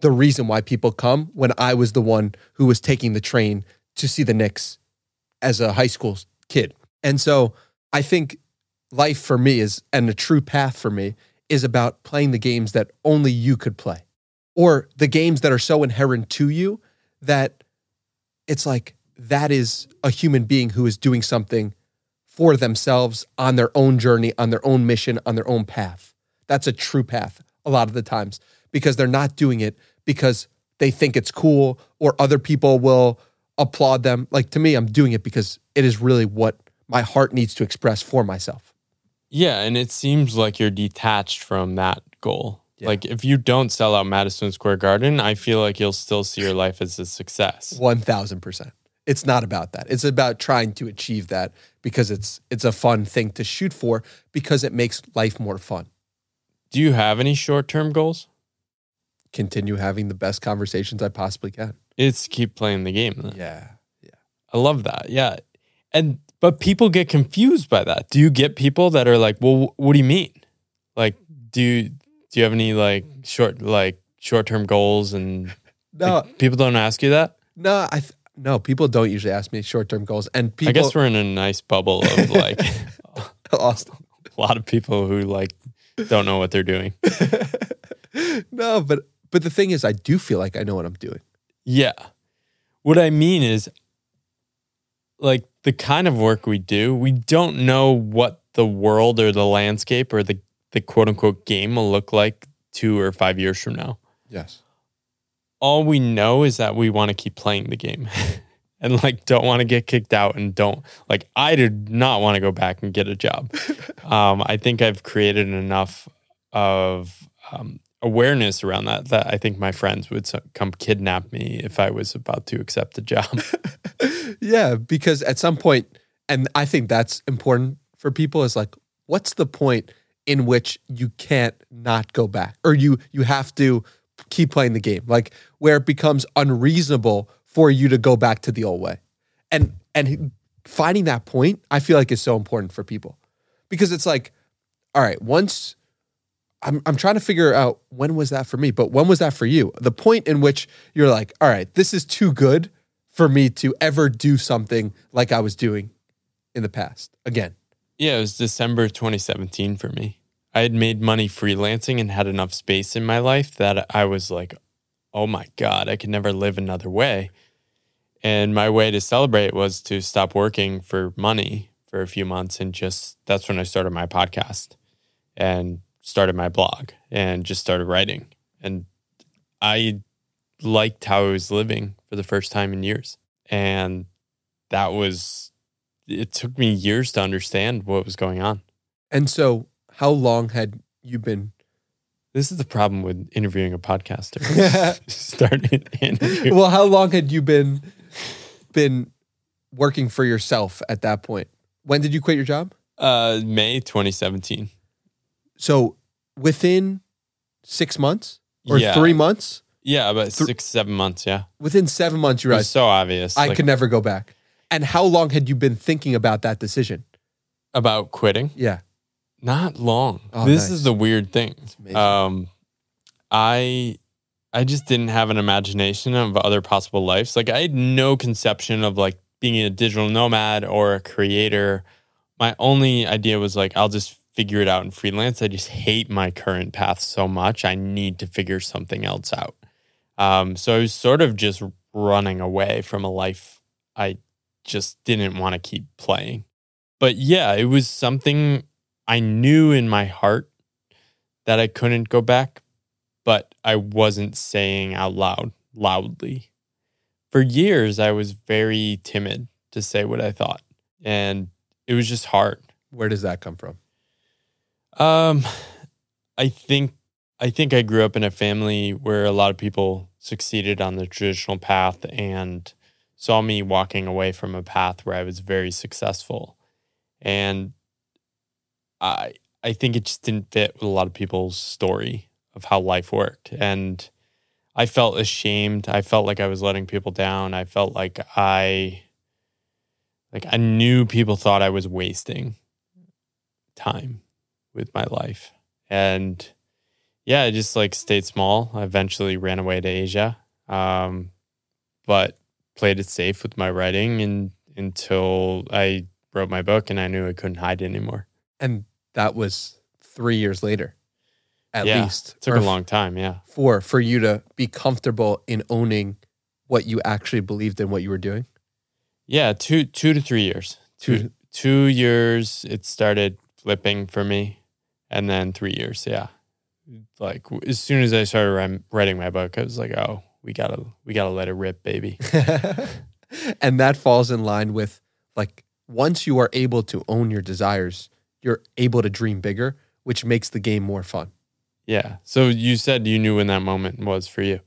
the reason why people come when I was the one who was taking the train to see the Knicks as a high school kid. And so I think life for me is and the true path for me is about playing the games that only you could play or the games that are so inherent to you that it's like that is a human being who is doing something for themselves on their own journey, on their own mission, on their own path. That's a true path a lot of the times because they're not doing it because they think it's cool or other people will applaud them. Like to me, I'm doing it because it is really what my heart needs to express for myself. Yeah, and it seems like you're detached from that goal. Yeah. Like if you don't sell out Madison Square Garden, I feel like you'll still see your life as a success. 1000%. It's not about that. It's about trying to achieve that because it's it's a fun thing to shoot for because it makes life more fun. Do you have any short-term goals? Continue having the best conversations I possibly can. It's keep playing the game. Then. Yeah. I love that. Yeah. And but people get confused by that. Do you get people that are like, "Well, what do you mean?" Like, do you, do you have any like short like short-term goals and [LAUGHS] No, like, people don't ask you that? no, I th- no, people don't usually ask me short-term goals and people I guess we're in a nice bubble of like [LAUGHS] Austin. [LAUGHS] a lot of people who like don't know what they're doing. [LAUGHS] no, but but the thing is I do feel like I know what I'm doing. Yeah. What I mean is like the kind of work we do, we don't know what the world or the landscape or the, the quote unquote game will look like two or five years from now. Yes. All we know is that we want to keep playing the game [LAUGHS] and like don't want to get kicked out and don't like I did not want to go back and get a job. [LAUGHS] um, I think I've created enough of um, awareness around that that I think my friends would come kidnap me if I was about to accept a job. [LAUGHS] Yeah, because at some point, and I think that's important for people is like, what's the point in which you can't not go back or you you have to keep playing the game like where it becomes unreasonable for you to go back to the old way. And and finding that point i feel like is so important for people. Because it's like all right once I'm, I'm trying to figure out when was that for me but when was that for you? The point in which you're like all right this is too good for me to ever do something like i was doing in the past again. Yeah, it was December 2017 for me. I had made money freelancing and had enough space in my life that I was like, oh my God, I could never live another way. And my way to celebrate was to stop working for money for a few months and just that's when I started my podcast and started my blog and just started writing. And I liked how I was living for the first time in years. And that was it took me years to understand what was going on. And so, how long had you been? This is the problem with interviewing a podcaster. [LAUGHS] Start an interview. well, how long had you been been working for yourself at that point? When did you quit your job? Uh, May 2017. So within six months or Yeah. three months, Yeah, about six, seven months. Yeah. within seven months, you realized so obvious. I like, could never go back. And how long had you been thinking about that decision? about quitting. Yeah. Not long. Oh, this nice. is the weird thing. Um, I I just didn't have an imagination of other possible lives. Like I had no conception of like being a digital nomad or a creator. My only idea was like I'll just figure it out in freelance. I just hate my current path so much. I need to figure something else out. Um, so I was sort of just running away from a life I just didn't want to keep playing. But yeah, it was something I knew in my heart that I couldn't go back, but I wasn't saying out loud, loudly. For years, I was very timid to say what I thought, and it was just hard. Where does that come from? Um, I think I think I grew up in a family where a lot of people succeeded on the traditional path and saw me walking away from a path where I was very successful. And I I think it just didn't fit with a lot of people's story of how life worked. And I felt ashamed. I felt like I was letting people down. I felt like I like I knew people thought I was wasting time with my life. And yeah, I just like stayed small. I eventually ran away to Asia. Um, but played it safe with my writing and until I wrote my book and I knew I couldn't hide anymore. And that was three years later, at Yeah, least. It took a long time, yeah. four for you to be comfortable in owning what you actually believed in what you were doing. Yeah, two two to three years. Two Two- two years it started flipping for me. And then three years, yeah. Like as soon as I started writing my book, I was like, oh, we gotta we gotta let it rip, baby. [LAUGHS] and that falls in line with like once you are able to own your desires, you're able to dream bigger, which makes the game more fun. Yeah. So you said you knew when that moment was for you.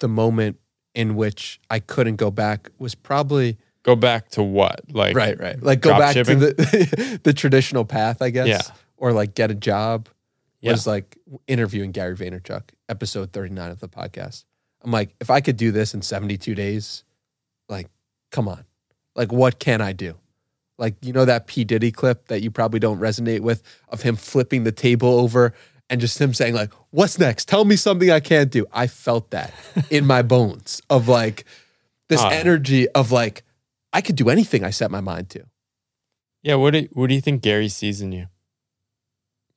The moment in which I couldn't go back was probably Go back to what? Like right, right. Like go back shipping? to the [LAUGHS] the traditional path, I guess. Yeah. Or like get a job. Yeah. Was like interviewing Gary Vaynerchuk, episode 39 of the podcast. I'm like, if I could do this in 72 days, like, come on. Like, what can I do? Like, you know that P. Diddy clip that you probably don't resonate with of him flipping the table over and just him saying, like, what's next? Tell me something I can't do. I felt that [LAUGHS] in my bones of like this Ah. energy of like, I could do anything I set my mind to. Yeah, what do what do you think Gary sees in you?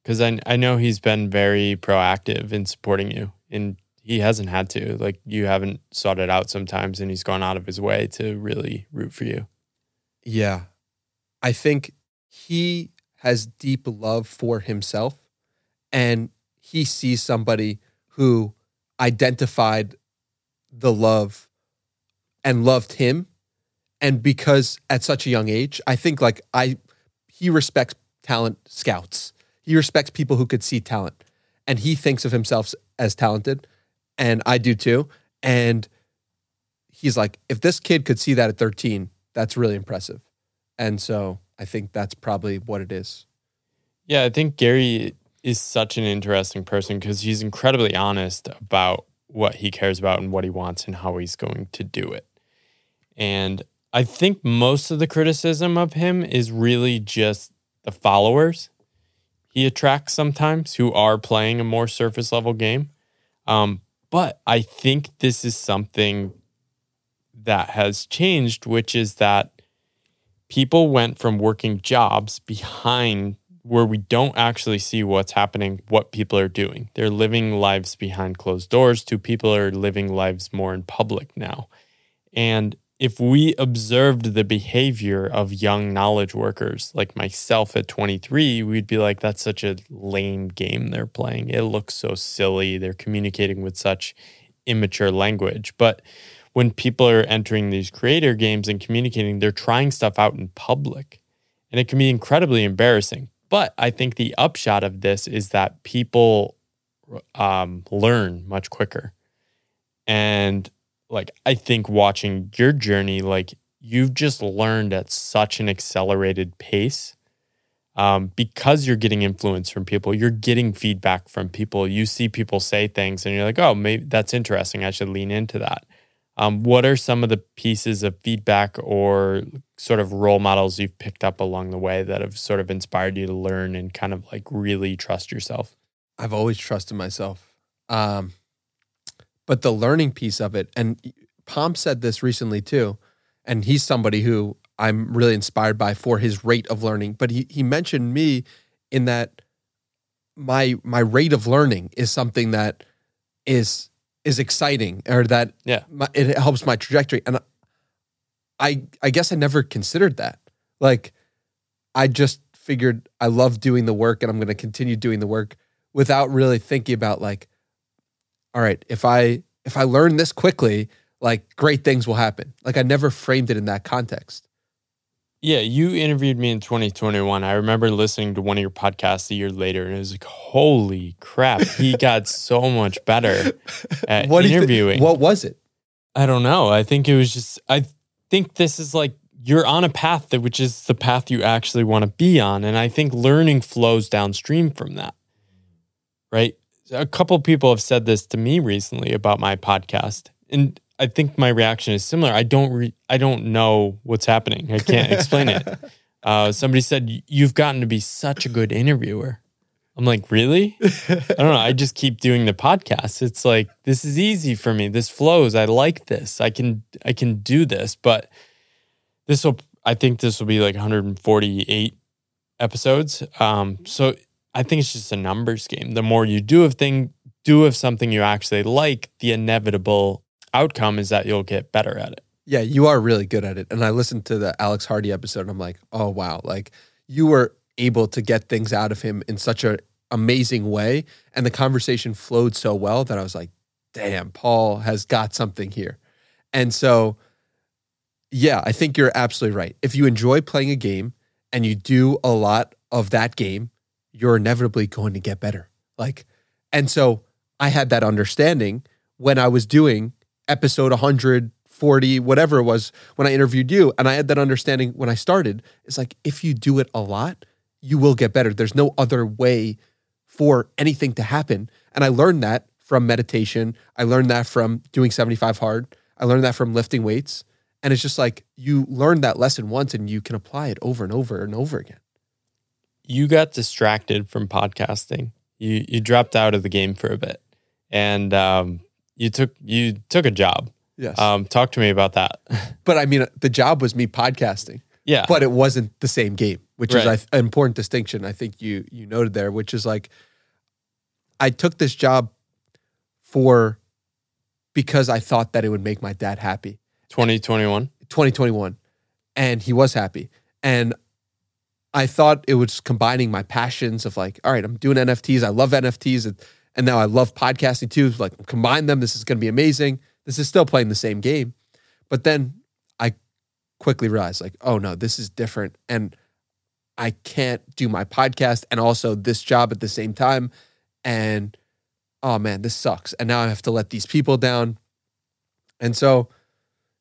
Because I I know he's been very proactive in supporting you, and he hasn't had to. Like you haven't sought it out sometimes, and he's gone out of his way to really root for you. Yeah. I think he has deep love for himself and he sees somebody who identified the love and loved him and because at such a young age I think like I he respects talent scouts. He respects people who could see talent and he thinks of himself as talented and I do too and he's like if this kid could see that at 13 that's really impressive. And so I think that's probably what it is. Yeah, I think Gary is such an interesting person because he's incredibly honest about what he cares about and what he wants and how he's going to do it. And I think most of the criticism of him is really just the followers he attracts sometimes who are playing a more surface level game. Um, but I think this is something that has changed, which is that people went from working jobs behind where we don't actually see what's happening, what people are doing. They're living lives behind closed doors to people are living lives more in public now. And if we observed the behavior of young knowledge workers like myself at 23, we'd be like, that's such a lame game they're playing. It looks so silly. They're communicating with such immature language. But when people are entering these creator games and communicating, they're trying stuff out in public. And it can be incredibly embarrassing. But I think the upshot of this is that people um, learn much quicker. And like, I think watching your journey, like, you've just learned at such an accelerated pace um, because you're getting influence from people, you're getting feedback from people. You see people say things and you're like, oh, maybe that's interesting. I should lean into that. Um, what are some of the pieces of feedback or sort of role models you've picked up along the way that have sort of inspired you to learn and kind of like really trust yourself? I've always trusted myself. Um, but the learning piece of it, and Pomp said this recently too, and he's somebody who I'm really inspired by for his rate of learning. But he he mentioned me in that my my rate of learning is something that is is exciting or that yeah. my, it helps my trajectory. And I I guess I never considered that. Like I just figured I love doing the work and I'm going to continue doing the work without really thinking about like all right if I if I learn this quickly like great things will happen. Like I never framed it in that context yeah, you interviewed me in 2021. I remember listening to one of your podcasts a year later, and it was like, holy crap, he [LAUGHS] got so much better at what interviewing. what was it? I don't know. I think it was just, I think this is like, you're on a path that, which is the path you actually want to be on. And I think learning flows downstream from that. Right. A couple people have said this to me recently about my podcast. And I think my reaction is similar. I don't re- I don't know what's happening. I can't explain it. [LAUGHS] Uh, somebody said you've gotten to be such a good interviewer. I'm like, really? I don't know. I just keep doing the podcast. It's like this is easy for me. This flows. I like this. I can I can do this. But this will I think this will be like 148 episodes. Um, so I think it's just a numbers game. The more you do of thing do of something you actually like, the inevitable outcome is that you'll get better at it. Yeah, you are really good at it. And I listened to the Alex Hardy episode and I'm like, oh wow, like you were able to get things out of him in such an amazing way. And the conversation flowed so well that I was like, damn, Paul has got something here. And so, yeah, I think you're absolutely right. If you enjoy playing a game and you do a lot of that game, you're inevitably going to get better. Like, and so I had that understanding when I was doing episode 140, whatever it was, when I interviewed you. And I had that understanding when I started. It's like, if you do it a lot, you will get better. There's no other way for anything to happen. And I learned that from meditation. I learned that from doing 75 hard. I learned that from lifting weights. And it's just like you learn that lesson once and you can apply it over and over and over again. You got distracted from podcasting. You you dropped out of the game for a bit. And um, you took you took a job. Yes. Um, talk to me about that. [LAUGHS] but I mean, the job was me podcasting. Yeah. But it wasn't the same game, which Right. is an important distinction. I think you you noted there, which is like, I took this job for because I thought that it would make my dad happy. 2021. 2021, and he was happy, and I thought it was combining my passions of like, all right, I'm doing NFTs. I love NFTs. And, now I love podcasting too. Like combine them. This is going to be amazing. This is still playing the same game. But then I quickly realized like, oh no, this is different. And I can't do my podcast and also this job at the same time. And oh man, this sucks. And now I have to let these people down. And so,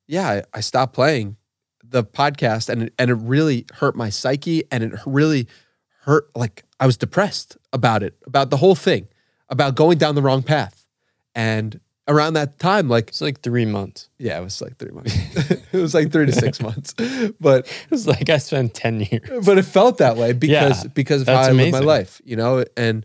yeah, I, I stopped playing the podcast and and it really hurt my psyche and it really hurt like I was depressed about it, about the whole thing, about going down the wrong path. And around that time, like It's like three months. yeah, it was like three months. [LAUGHS] it was like three to six [LAUGHS] months. But it was like I spent 10 years. but it felt that way because Yeah, because of how I lived my life, you know, and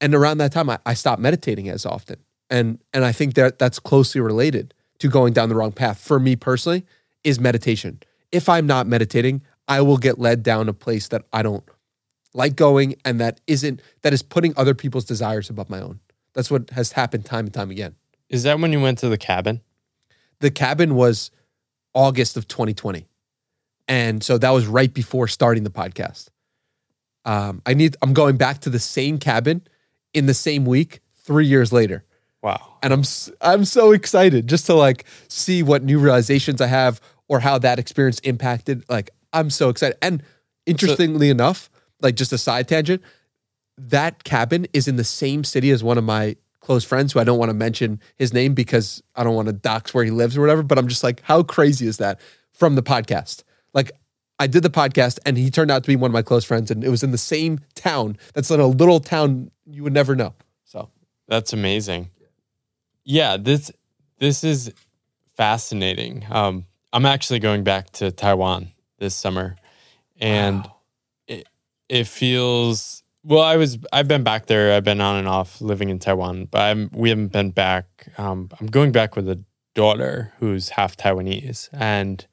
and around that time I, I stopped meditating as often. And and I think that that's closely related to going down the wrong path. For me personally, is meditation. If I'm not meditating, I will get led down a place that I don't like going and that isn't that is putting other people's desires above my own. That's what has happened time and time again. Is that when you went to the cabin? The cabin was August of 2020. And so that was right before starting the podcast. Um, I need I'm going back to the same cabin in the same week, three years later. Wow. and I'm I'm so excited just to like see what new realizations I have or how that experience impacted. Like I'm so excited. And interestingly enough, like just a side tangent, that cabin is in the same city as one of my close friends who I don't want to mention his name because I don't want to dox where he lives or whatever. But I'm just like, how crazy is that from the podcast? Like I did the podcast and he turned out to be one of my close friends and it was in the same town. That's in a little town you would never know. So That's amazing. Yeah, this this is fascinating. Um, I'm actually going back to Taiwan this summer, and it it feels well. I was I've been back there. I've been on and off living in Taiwan, but I'm we haven't been back. Um, I'm going back with a daughter who's half Taiwanese, and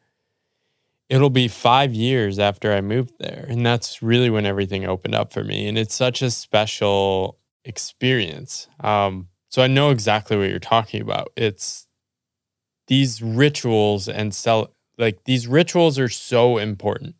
it'll be five years after I moved there, and that's really when everything opened up for me. And it's such a special experience. Um, so I know exactly what you're talking about. It's these rituals and sell like these rituals are so important.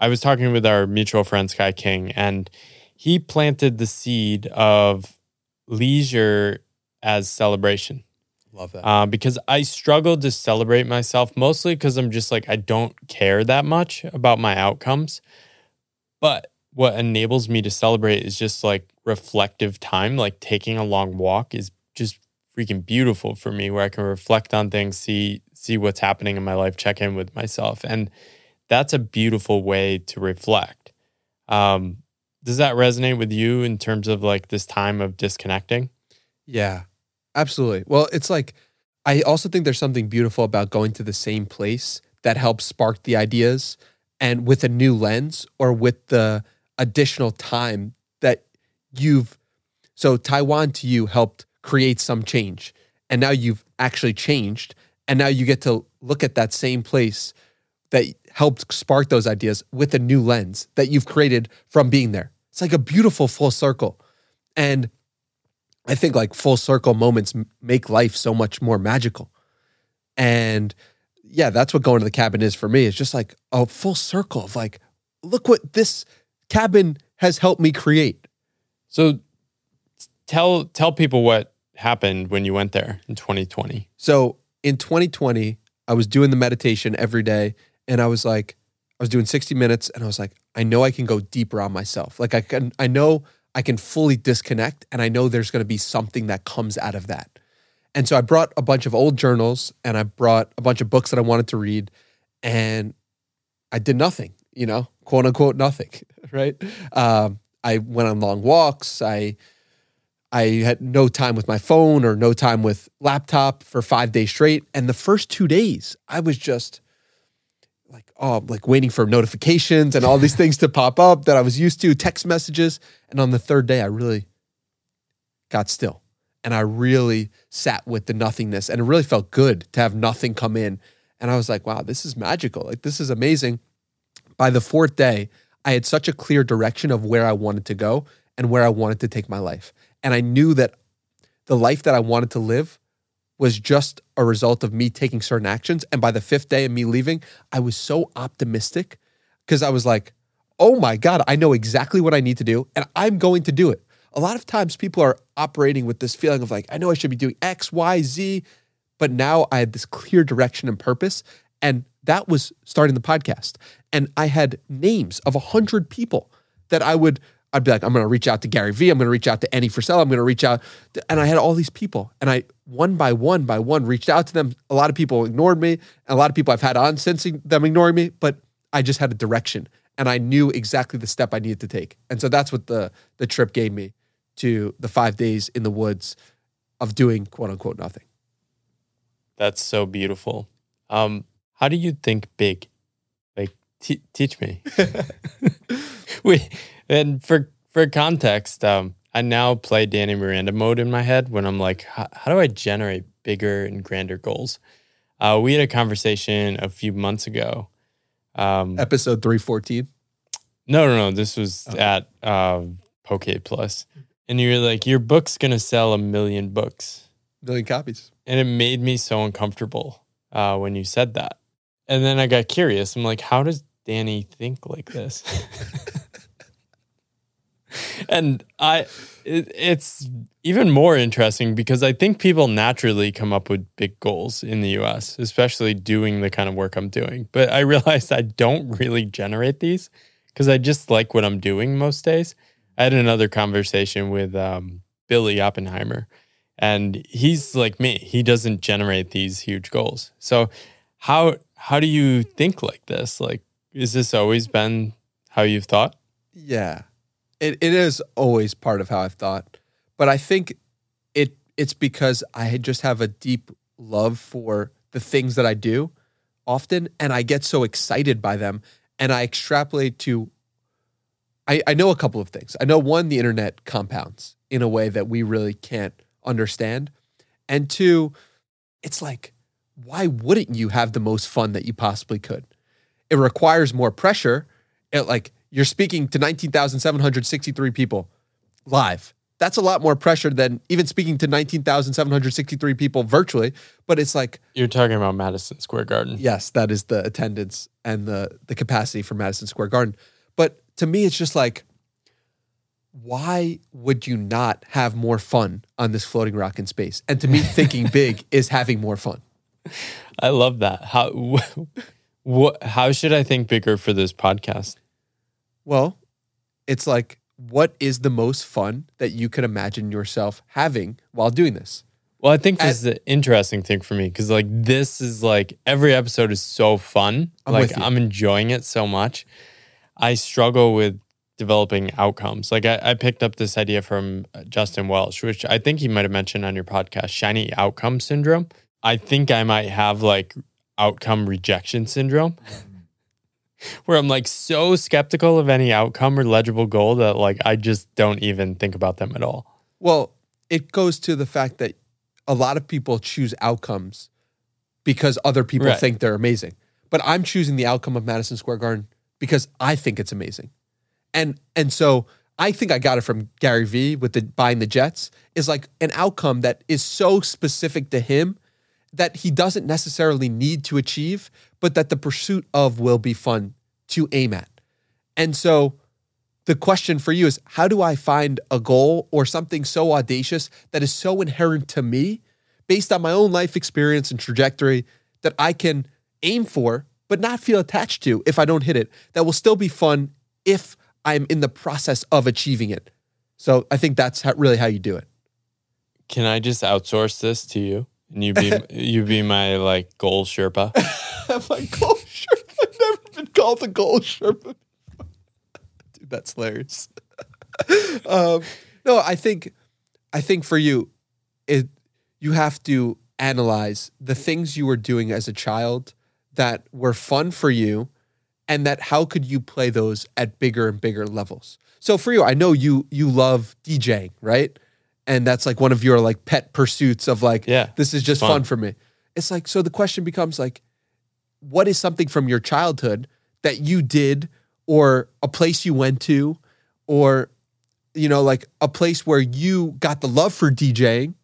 I was talking with our mutual friend Sky King, and he planted the seed of leisure as celebration love that. uh, because I struggled to celebrate myself mostly because I'm just like, I don't care that much about my outcomes. But what enables me to celebrate is just like reflective time, like taking a long walk is just freaking beautiful for me where I can reflect on things, see see what's happening in my life, check in with myself. And that's a beautiful way to reflect. Um, does that resonate with you in terms of like this time of disconnecting? Yeah, absolutely. Well, it's like I also think there's something beautiful about going to the same place that helps spark the ideas and with a new lens or with the additional time that you've so Taiwan to you helped create some change and now you've actually changed and now you get to look at that same place that helped spark those ideas with a new lens that you've created from being there. It's like a beautiful full circle. And I think like full circle moments make life so much more magical. And yeah, that's what going to the cabin is for me. It's just like a full circle of like, look what this cabin has helped me create. So tell tell people what happened when you went there in 2020. So in 2020, I was doing the meditation every day and I was like, I was doing 60 minutes and I was like, I know I can go deeper on myself. Like I can, I know I can fully disconnect and I know there's going to be something that comes out of that. And so I brought a bunch of old journals and I brought a bunch of books that I wanted to read and I did nothing, you know, quote unquote, nothing, [LAUGHS] right? Um, I went on long walks. I, I had no time with my phone or no time with laptop for five days straight. And the first two days, I was just like, oh, like waiting for notifications and all these things to pop up that I was used to, text messages. And on the third day, I really got still and I really sat with the nothingness. And it really felt good to have nothing come in. And I was like, wow, this is magical. Like, this is amazing. By the fourth day, I had such a clear direction of where I wanted to go and where I wanted to take my life. And I knew that the life that I wanted to live was just a result of me taking certain actions. And by the fifth day of me leaving, I was so optimistic because I was like, oh my God, I know exactly what I need to do and I'm going to do it. A lot of times people are operating with this feeling of like, I know I should be doing X, Y, Z. But now I had this clear direction and purpose. And that was starting the podcast. And I had names of a hundred people that I would, I'd be like, I'm going to reach out to Gary Vee. I'm going to reach out to Andy Frisella. I'm going to reach out. To, and I had all these people. And I, one by one by one, reached out to them. A lot of people ignored me. And a lot of people I've had on since them ignoring me. But I just had a direction. And I knew exactly the step I needed to take. And so that's what the, the trip gave me to the five days in the woods of doing quote unquote nothing. That's so beautiful. Um, how do you think big? Teach me. [LAUGHS] [LAUGHS] we and for for context, um, I now play Danny Miranda mode in my head when I'm like, how, do I generate bigger and grander goals? Uh, we had a conversation a few months ago. Um, Episode 314. no, no, no. This was Oh. at uh, Poke Plus, and you were like, your book's gonna sell a million books. Million copies. And it made me so uncomfortable uh, when you said that. And then I got curious. I'm like, how does Danny think like this? [LAUGHS] and I, it, it's even more interesting because I think people naturally come up with big goals in the US, especially doing the kind of work I'm doing. But I realized I don't really generate these because I just like what I'm doing most days. I had another conversation with um, Billy Oppenheimer, and he's like me. He doesn't generate these huge goals. So how how do you think like this? Like, is this always been how you've thought? Yeah. It it is always part of how I've thought. But I think it it's because I just have a deep love for the things that I do often and I get so excited by them and I extrapolate to I, I know a couple of things. I know one, the internet compounds in a way that we really can't understand. And two, it's like, why wouldn't you have the most fun that you possibly could? It requires more pressure. It like you're speaking to 19,763 people live. That's a lot more pressure than even speaking to 19,763 people virtually. But it's like, You're talking about Madison Square Garden. yes, that is the attendance and the the capacity for Madison Square Garden. But to me, it's just like, why would you not have more fun on this floating rock in space? And to me, thinking [LAUGHS] big is having more fun. I love that. How what how should I think bigger for this podcast? Well, it's like, what is the most fun that you could imagine yourself having while doing this? Well, I think this is the interesting thing for me because like this is like every episode is so fun. I'm like. I'm enjoying it so much. I struggle with developing outcomes. Like I, I picked up this idea from uh, Justin Welsh, which I think he might have mentioned on your podcast, shiny outcome syndrome. I think I might have like outcome rejection syndrome. Where I'm like so skeptical of any outcome or legible goal that like I just don't even think about them at all. Well, it goes to the fact that a lot of people choose outcomes because other people Right. think they're amazing. But I'm choosing the outcome of Madison Square Garden because I think it's amazing. And and so I think I got it from Gary Vee with the buying the Jets is like an outcome that is so specific to him that he doesn't necessarily need to achieve, but that the pursuit of will be fun to aim at. And so the question for you is how do I find a goal or something so audacious that is so inherent to me based on my own life experience and trajectory that I can aim for but not feel attached to if I don't hit it that will still be fun if I'm in the process of achieving it. So I think that's how, really how you do it. Can I just outsource this to you? And you be [LAUGHS] you be my like goal Sherpa. [LAUGHS] my goal Sherpa. I've never been called a goal Sherpa. [LAUGHS] Dude, that's hilarious. um, no, I think, I think for you, it you have to analyze the things you were doing as a child that were fun for you, and that how could you play those at bigger and bigger levels. So for you, I know you you love DJing, right? And that's like one of your like pet pursuits of like, Yeah, this is just fun. fun for me. It's like so the question becomes like, what is something from your childhood that you did or a place you went to or you know like a place where you got the love for DJing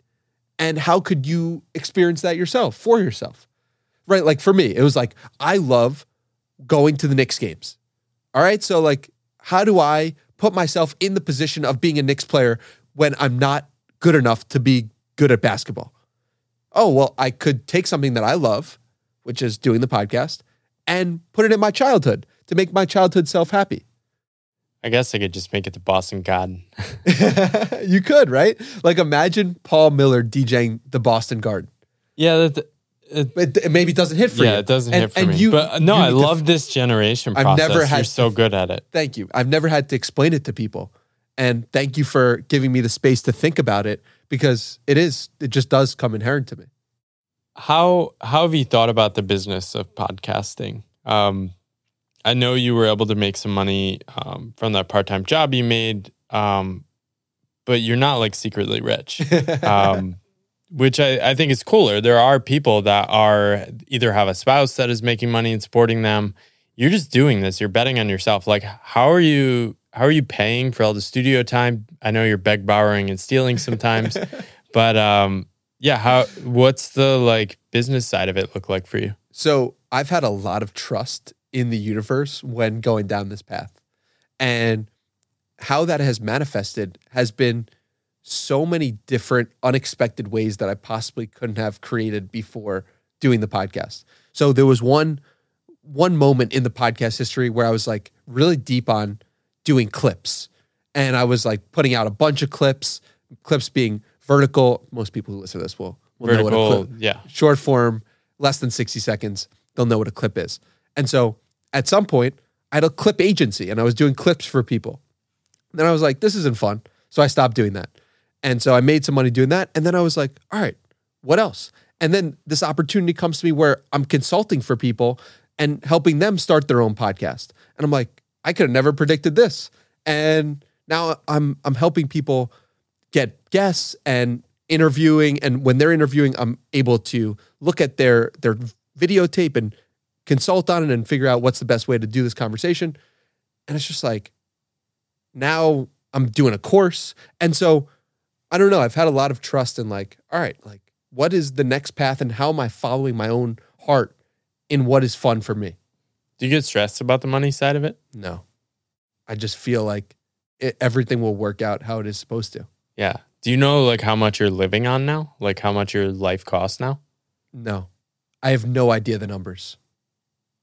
and how could you experience that yourself for yourself right like for me it was like I love going to the Knicks games all right so like how do I put myself in the position of being a Knicks player when I'm not good enough to be good at basketball oh well I could take something that I love which is doing the podcast, and put it in my childhood to make my childhood self happy. I guess I could just make it the Boston Garden. [LAUGHS] you could, right? Like imagine Paul Millerd DJing the Boston Garden. Yeah, that, it, It, it maybe doesn't hit for you. yeah, it doesn't And- hit for and me. you- but uh, no, you I need to- love this generation I've process. never You're had so to- good at it. Thank you. I've never had to explain it to people. And thank you for giving me the space to think about it because it is, it just does come inherent to me. How how have you thought about the business of podcasting? Um, I know you were able to make some money um, from that part time job you made, um, but you're not like secretly rich, [LAUGHS] um, which I, I think is cooler. There are people that are either have a spouse that is making money and supporting them. You're just doing this. You're betting on yourself. Like, how are you? How are you paying for all the studio time? I know you're beg borrowing and stealing sometimes, [LAUGHS] but um, yeah. How? What's the like business side of it look like for you? So I've had a lot of trust in the universe when going down this path. And how that has manifested has been so many different unexpected ways that I possibly couldn't have created before doing the podcast. So there was one one moment in the podcast history where I was like really deep on doing clips. And I was like putting out a bunch of clips, clips being vertical. Most people who listen to this will, will know what a clip yeah. short form, less than 60 seconds, they'll know what a clip is. And so at some point, I had a clip agency and I was doing clips for people. Then I was like, this isn't fun. So I stopped doing that. And so I made some money doing that. And then I was like, all right, what else? And then this opportunity comes to me where I'm consulting for people and helping them start their own podcast. And I'm like, I could have never predicted this. And now I'm I'm helping people get guests and interviewing and when they're interviewing I'm able to look at their their videotape and consult on it and figure out what's the best way to do this conversation. And it's just like now I'm doing a course. And so I don't know, I've had a lot of trust in like, all right, like what is the next path and how am I following my own heart in what is fun for me? Do you get stressed about the money side of it? No. I just feel like it, everything will work out how it is supposed to. Yeah. Do you know like how much you're living on now? Like how much your life costs now? No. I have no idea the numbers.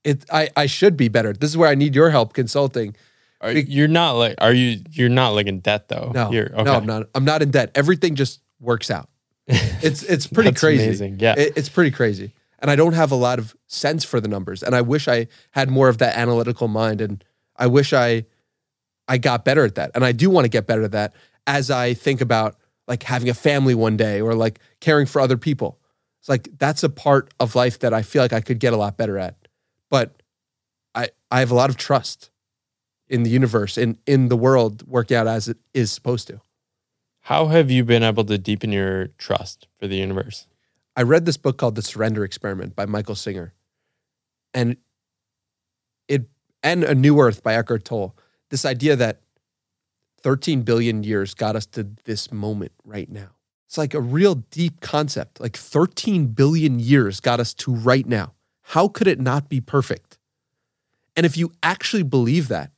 It I I should be better. This is where I need your help consulting. Are, you're not like are you you're not like in debt though? No. You're, okay. No, I'm not. I'm not in debt. Everything just works out. [LAUGHS] It's it's pretty That's crazy. amazing. Yeah. It- it's pretty crazy. And I don't have a lot of sense for the numbers. And I wish I had more of that analytical mind. And I wish I I got better at that. And I do want to get better at that as I think about like having a family one day or like caring for other people. It's like that's a part of life that I feel like I could get a lot better at. But I I have a lot of trust in the universe and in the world working out as it is supposed to. How have you been able to deepen your trust for the universe? I read this book called The Surrender Experiment by Michael Singer. And it and A New Earth by Eckhart Tolle. This idea that 13 billion years got us to this moment right now. It's like a real deep concept. Like 13 billion years got us to right now. How could it not be perfect? And if you actually believe that,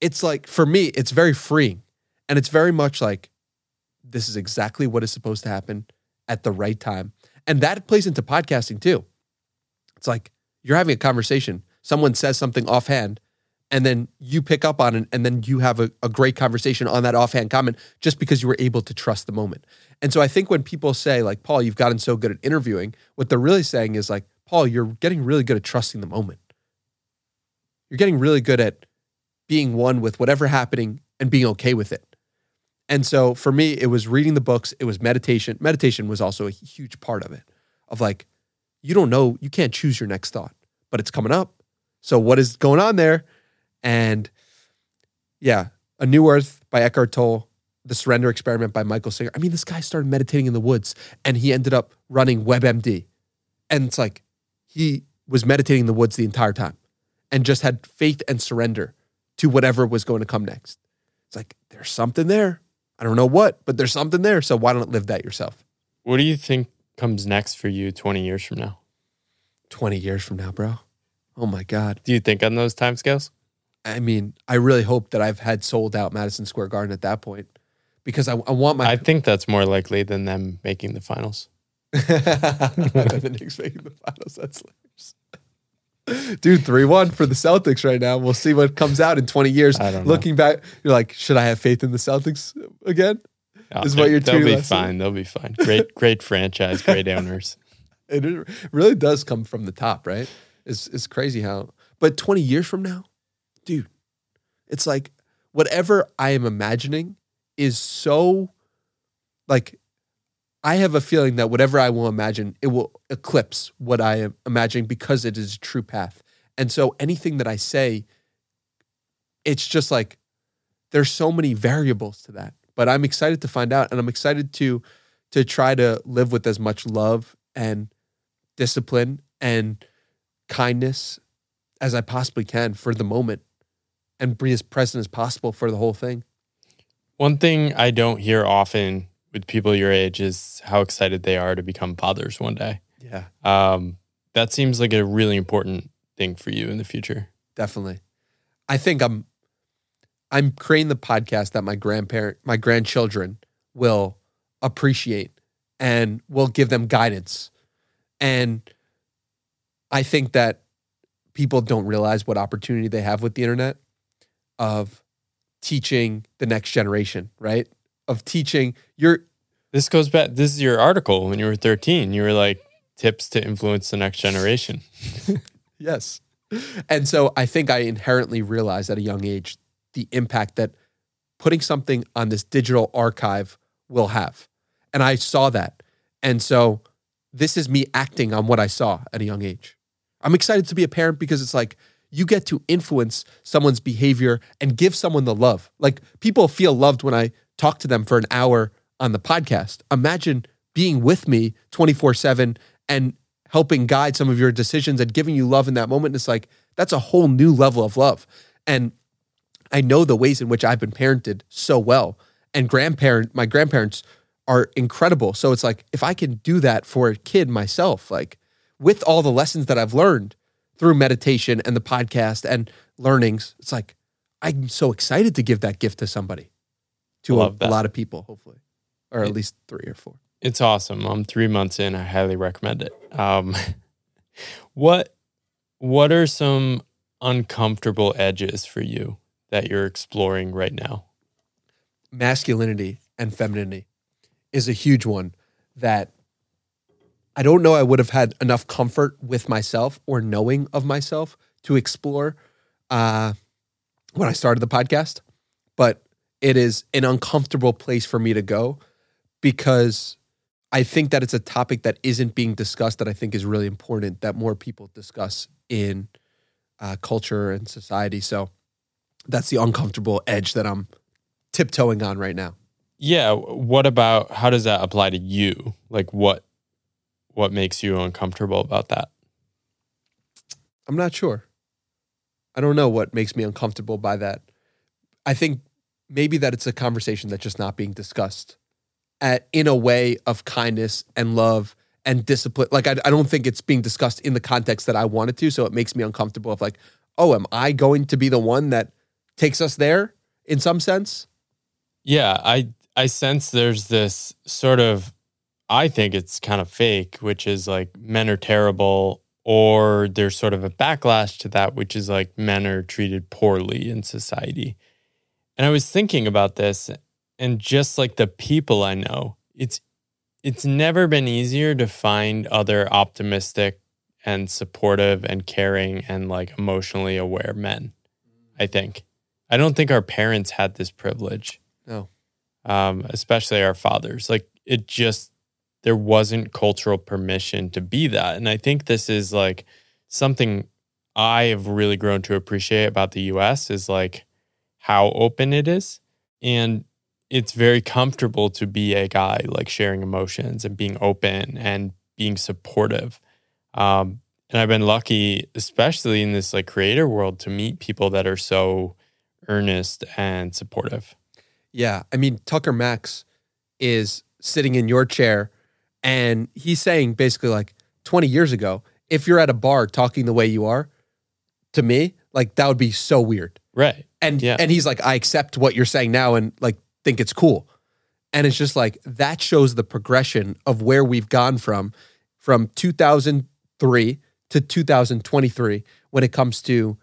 it's like for me, it's very freeing. And it's very much like this is exactly what is supposed to happen at the right time. And that plays into podcasting too. It's like you're having a conversation, someone says something offhand, and then you pick up on it, and then you have a, a great conversation on that offhand comment just because you were able to trust the moment. And so I think when people say, like, Paul, you've gotten so good at interviewing, what they're really saying is like, Paul, you're getting really good at trusting the moment. You're getting really good at being one with whatever happening and being okay with it. And so for me, it was reading the books, it was meditation. Meditation was also a huge part of it, of like, you don't know, you can't choose your next thought, but it's coming up. So what is going on there? And yeah, A New Earth by Eckhart Tolle, The Surrender Experiment by Michael Singer. I mean, this guy started meditating in the woods and he ended up running WebMD. And it's like he was meditating in the woods the entire time and just had faith and surrender to whatever was going to come next. It's like, there's something there. I don't know what, but there's something there. So why don't live that yourself? What do you think comes next for you 20 years from now? 20 years from now, bro. Oh my God. Do you think on those timescales? I mean, I really hope that I've had sold out Madison Square Garden at that point because I, I want my. I think that's more likely than them making the finals. [LAUGHS] the Knicks making the finals. That's. Dude, 3 1 for the Celtics right now. We'll see what comes out in 20 years. I don't know. Looking back, you're like, should I have faith in the Celtics again? Oh, Is what you're They'll be fine. They'll be fine. Great, [LAUGHS] great franchise, great owners. It really does come from the top, right? It's, it's crazy how, but 20 years from now, dude, it's like whatever I am imagining is so like I have a feeling that whatever I will imagine, it will eclipse what I am imagining because it is a true path. And so anything that I say, it's just like there's so many variables to that. But I'm excited to find out and I'm excited to to try to live with as much love and discipline and kindness as I possibly can for the moment and be as present as possible for the whole thing. One thing I don't hear often with people your age is how excited they are to become fathers one day. Yeah, Um, that seems like a really important thing for you in the future. definitely. I think I'm I'm creating the podcast that my grandparent, my grandchildren will appreciate and will give them guidance. And I think that people don't realize what opportunity they have with the internet of teaching the next generation, right? Of teaching your This goes back. This is your article when you were 13. You were like, tips to influence the next generation. [LAUGHS] yes. And so I think I inherently realized at a young age the impact that putting something on this digital archive will have. And I saw that. And so this is me acting on what I saw at a young age. I'm excited to be a parent because it's like you get to influence someone's behavior and give someone the love. Like people feel loved when I talk to them for an hour on the podcast. Imagine being with me 24 7 and helping guide some of your decisions and giving you love in that moment. It's like that's a whole new level of love. And I know the ways in which I've been parented so well. And grandparent, my grandparents are incredible. So it's like if I can do that for a kid myself, like with all the lessons that I've learned through meditation and the podcast and learnings, it's like I'm so excited to give that gift to somebody, to a, a, lot of people, hopefully, or at least three or four. It's awesome. I'm three months in. I highly recommend it. Um, [LAUGHS] what What are some uncomfortable edges for you that you're exploring right now? Masculinity and femininity is a huge one that I don't know I would have had enough comfort with myself or knowing of myself to explore uh, when I started the podcast. But it is an uncomfortable place for me to go because I think that it's a topic that isn't being discussed that I think is really important that more people discuss in uh, culture and society. So that's the uncomfortable edge that I'm tiptoeing on right now. Yeah. What about how does that apply to you? Like what what makes you uncomfortable about that? I'm not sure. I don't know what makes me uncomfortable by that. I think maybe that it's a conversation that's just not being discussed at, in a way of kindness and love and discipline. Like I, I don't think it's being discussed in the context that I wanted to. So it makes me uncomfortable of like, oh, am I going to be the one that takes us there in some sense? Yeah, I I sense there's this sort of I think it's kind of fake, which is like men are terrible or there's sort of a backlash to that which is like men are treated poorly in society. And I was thinking about this and just like the people I know, it's it's never been easier to find other optimistic and supportive and caring and like emotionally aware men. I think. I don't think our parents had this privilege. No. Um, especially our fathers. Like it just there wasn't cultural permission to be that. And I think this is like something I have really grown to appreciate about the US is like how open it is. And it's very comfortable to be a guy like sharing emotions and being open and being supportive. Um, and I've been lucky, especially in this like creator world, to meet people that are so earnest and supportive. Yeah. I mean, Tucker Max is sitting in your chair and he's saying basically like 20 years ago, if you're at a bar talking the way you are, to me, like that would be so weird. Right. And yeah. and he's like, I accept what you're saying now and like think it's cool. And it's just like that shows the progression of where we've gone from from 2003 to 2023 when it comes to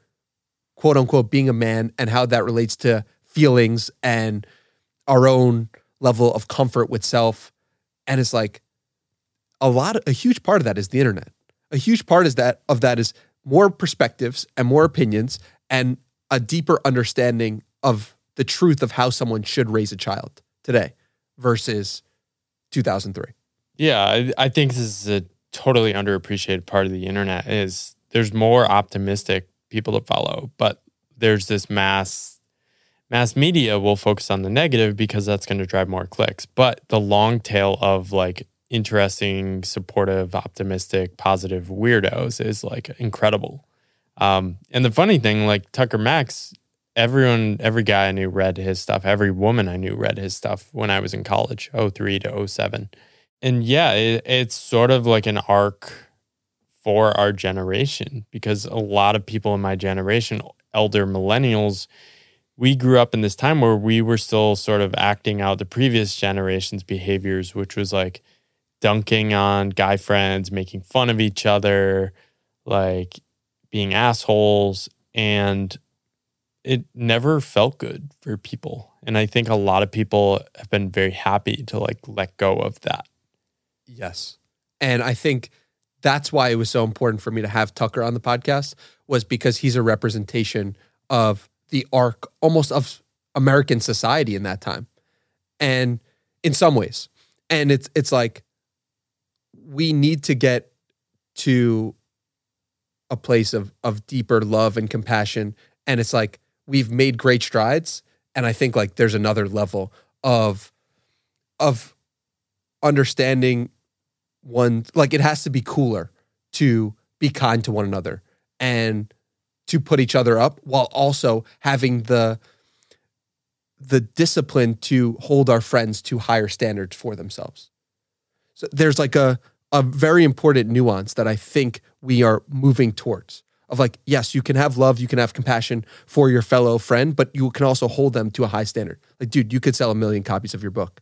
quote unquote being a man and how that relates to feelings and our own level of comfort with self. And it's like a lot of, a huge part of that is the internet. A huge part is that of that is more perspectives and more opinions and a deeper understanding of the truth of how someone should raise a child today versus 2003. Yeah, I, I think this is a totally underappreciated part of the internet is there's more optimistic people to follow, but there's this mass mass media will focus on the negative because that's going to drive more clicks. But the long tail of like interesting, supportive, optimistic, positive weirdos is like incredible. Um, and the funny thing, like Tucker Max, everyone, every guy I knew read his stuff. Every woman I knew read his stuff when I was in college, 03 to 07. And yeah, it, it's sort of like an arc for our generation because a lot of people in my generation, elder millennials, we grew up in this time where we were still sort of acting out the previous generation's behaviors, which was like dunking on guy friends, making fun of each other, like being assholes. And it never felt good for people. And I think a lot of people have been very happy to like let go of that. Yes. And I think that's why it was so important for me to have Tucker on the podcast was because he's a representation of the arc almost of American society in that time. And in some ways. And it's it's like we need to get to a place of of deeper love and compassion and it's like we've made great strides and I think like there's another level of of understanding one like it has to be cooler to be kind to one another and to put each other up while also having the the discipline to hold our friends to higher standards for themselves. So there's like a a very important nuance that I think we are moving towards of like yes, you can have love, you can have compassion for your fellow friend, but you can also hold them to a high standard. Like dude, you could sell a million copies of your book.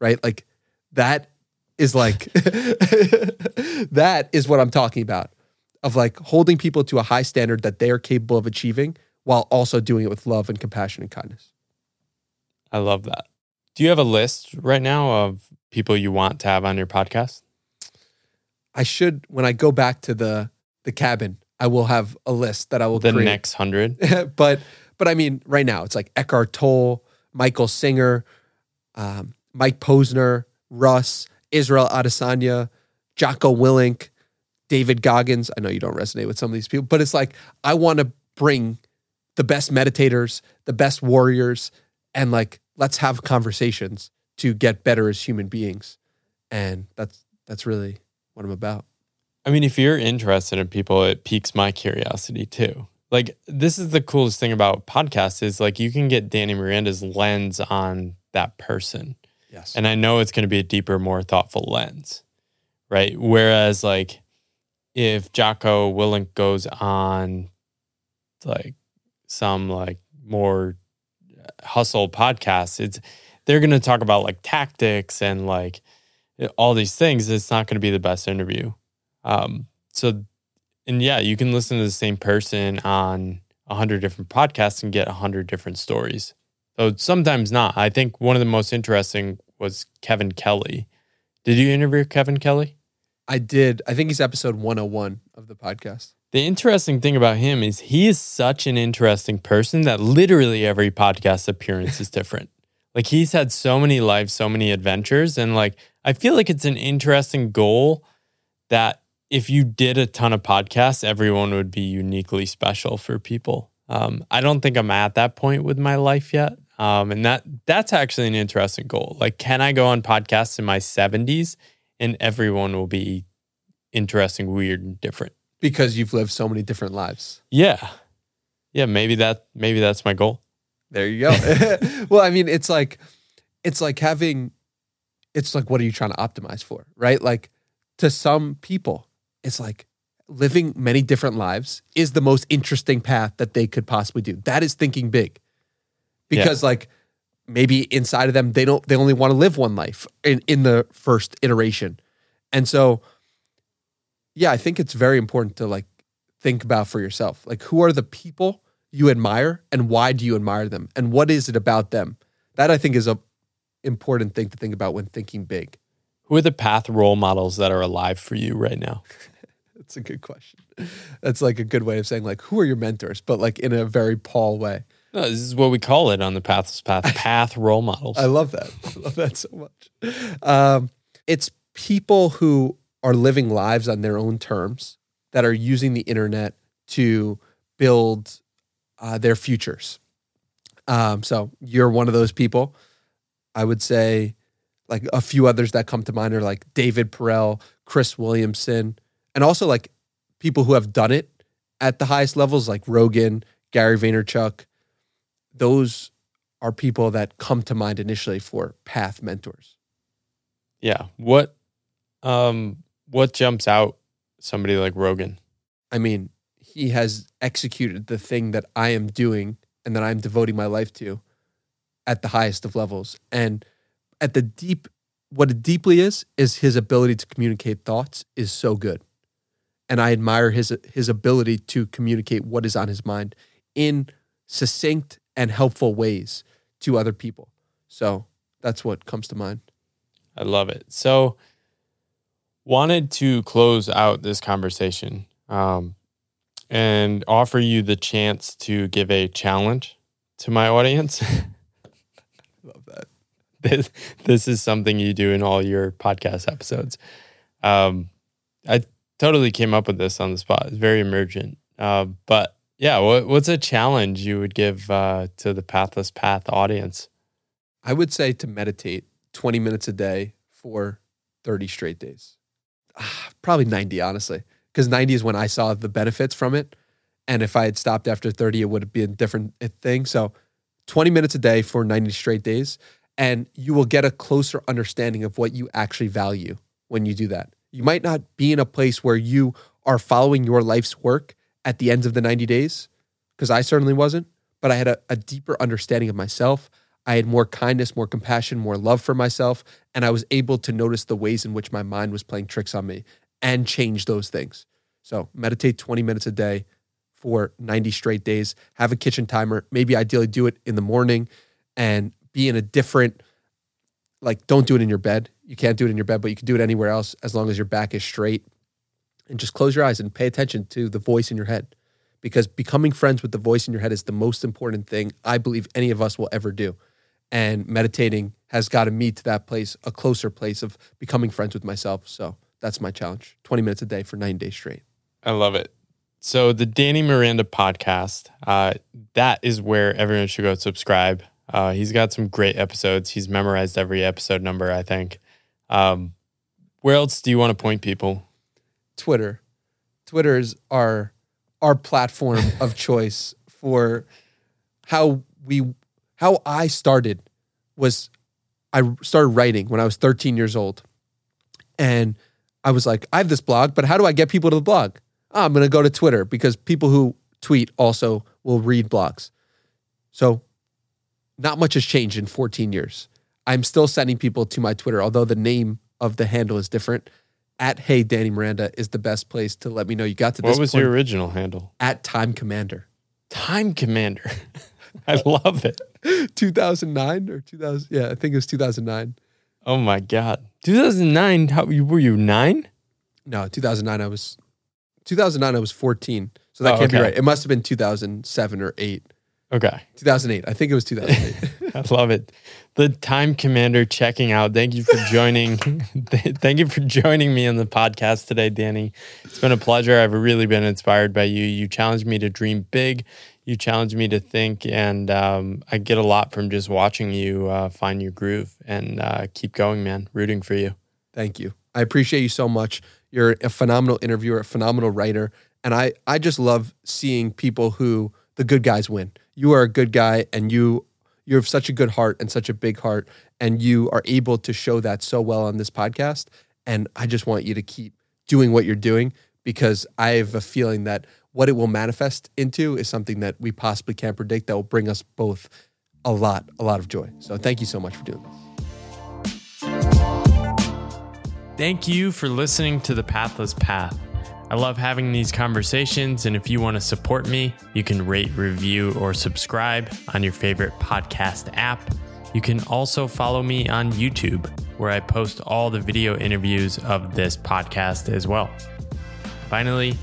Right? Like that is like [LAUGHS] that is what I'm talking about of like holding people to a high standard that they are capable of achieving while also doing it with love and compassion and kindness. I love that. Do you have a list right now of people you want to have on your podcast? I should when I go back to the the cabin, I will have a list that I will The create. next hundred? [LAUGHS] but but I mean, right now it's like Eckhart Tolle, Michael Singer, um, Mike Posner, Russ, Israel Adesanya, Jocko Willink, David Goggins. I know you don't resonate with some of these people, but it's like I want to bring the best meditators, the best warriors, and like let's have conversations to get better as human beings. And that's that's really what I'm about. I mean, if you're interested in people, it piques my curiosity too. Like, this is the coolest thing about podcasts is like you can get Danny Miranda's lens on that person. Yes. And I know it's going to be a deeper, more thoughtful lens, right? Whereas, like, if Jocko Willink goes on like some like more hustle podcast, it's they're going to talk about like tactics and like all these things. It's not going to be the best interview. Um, so, and yeah, you can listen to the same person on a hundred different podcasts and get a hundred different stories. So sometimes not. I think one of the most interesting was Kevin Kelly. Did you interview Kevin Kelly? I did. I think he's episode 101 of the podcast. The interesting thing about him is he is such an interesting person that literally every podcast appearance is different. like he's had so many lives, so many adventures. And like I feel like it's an interesting goal that if you did a ton of podcasts, everyone would be uniquely special for people. Um, I don't think I'm at that point with my life yet. Um, and that that's actually an interesting goal. Like, can I go on podcasts in my 70s and everyone will be interesting, weird, and different? Because you've lived so many different lives. Yeah. Yeah, maybe that maybe that's my goal. There you go. [LAUGHS] well, I mean, it's like it's like having it's like what are you trying to optimize for, right? Like to some people, it's like living many different lives is the most interesting path that they could possibly do. That is thinking big. Because like maybe inside of them they don't they only want to live one life in in the first iteration. And so yeah, I think it's very important to like think about for yourself. Like who are the people you admire and why do you admire them and what is it about them that i think is a important thing to think about when thinking big Who are the path role models that are alive for you right now? [LAUGHS] that's a good question that's like a good way of saying like who are your mentors but like in a very paul way No, this is what we call it on the Pathless Path. [LAUGHS] Path role models. i love that i love that so much um, it's people who are living lives on their own terms that are using the internet to build uh, their futures um, so you're one of those people I would say like a few others that come to mind are like David Perell, Chris Williamson, and also like people who have done it at the highest levels, like Rogan, Gary Vaynerchuk. Those are people that come to mind initially for path mentors. yeah. What um what jumps out somebody like Rogan? I mean, he has executed the thing that I am doing and that I'm devoting my life to at the highest of levels. And at the deep, what it deeply is, is his ability to communicate thoughts is so good. And I admire his his ability to communicate what is on his mind in succinct and helpful ways to other people. So that's what comes to mind. I love it. So, wanted to close out this conversation um, and offer you the chance to give a challenge to my audience. [LAUGHS] Love that. [LAUGHS] this this is something you do in all your podcast episodes. Um, I totally came up with this on the spot. It's very emergent. Uh, but yeah, what, what's a challenge you would give uh, to the Pathless Path audience? I would say to meditate 20 minutes a day for 30 straight days. Ah, probably 90, honestly, because 90 is when I saw the benefits from it. And if I had stopped after 30, it would be a different eh, thing. So 20 minutes a day for 90 straight days. And you will get a closer understanding of what you actually value when you do that. You might not be in a place where you are following your life's work at the end of the 90 days, because I certainly wasn't, but I had a, a deeper understanding of myself. I had more kindness, more compassion, more love for myself. And I was able to notice the ways in which my mind was playing tricks on me and change those things. So meditate 20 minutes a day for 90 straight days. Have a kitchen timer. Maybe ideally do it in the morning and be in a different, like, don't do it in your bed. You can't do it in your bed, but you can do it anywhere else as long as your back is straight. And just close your eyes and pay attention to the voice in your head because becoming friends with the voice in your head is the most important thing I believe any of us will ever do. And meditating has gotten me to that place, a closer place of becoming friends with myself. So that's my challenge 20 minutes a day for nine days straight. I love it. So the Danny Miranda podcast, uh, that is where everyone should go subscribe. Uh, he's got some great episodes. He's memorized every episode number, I think. Um, where else do you want to point people? Twitter. Twitter is our our platform [LAUGHS] of choice for how we how I started was I started writing when I was 13 years old. And I was like, I have this blog, but how do I get people to the blog? Oh, I'm going to go to Twitter because people who tweet also will read blogs. So not much has changed in 14 years. I'm still sending people to my Twitter, although the name of the handle is different. At Hey Danny Miranda is the best place to let me know you got to this. What was point. your original handle? At Time Commander. Time Commander. [LAUGHS] I love it. 2009 or 2000. Yeah, I think it was 2009. Oh my God. 2009, how were you nine? No, 2009. I was 2009. I was 14. So that Oh, can't be right. It must have been 2007 or eight. Okay. 2008. I think it was 2008. [LAUGHS] I love it. The Time Commander checking out. Thank you for joining. [LAUGHS] [LAUGHS] Thank you for joining me on the podcast today, Danny. It's been a pleasure. I've really been inspired by you. You challenged me to dream big. You challenged me to think, and um, I get a lot from just watching you uh, find your groove and uh, keep going, man. Rooting for you. Thank you. I appreciate you so much. You're a phenomenal interviewer, a phenomenal writer, and I I just love seeing people who the good guys win. You are a good guy, and you you have such a good heart and such a big heart, and you are able to show that so well on this podcast. And I just want you to keep doing what you're doing because I have a feeling that what it will manifest into is something that we possibly can't predict that will bring us both a lot, a lot of joy. So thank you so much for doing this. Thank you for listening to The Pathless Path. I love having these conversations, and if you want to support me, you can rate, review, or subscribe on your favorite podcast app. You can also follow me on YouTube, where I post all the video interviews of this podcast as well. Finally,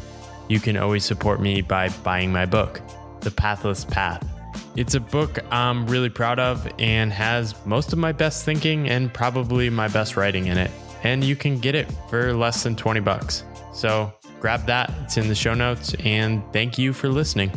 you can always support me by buying my book, The Pathless Path. It's a book I'm really proud of and has most of my best thinking and probably my best writing in it. And you can get it for less than 20 bucks. So grab that, it's in the show notes, and thank you for listening.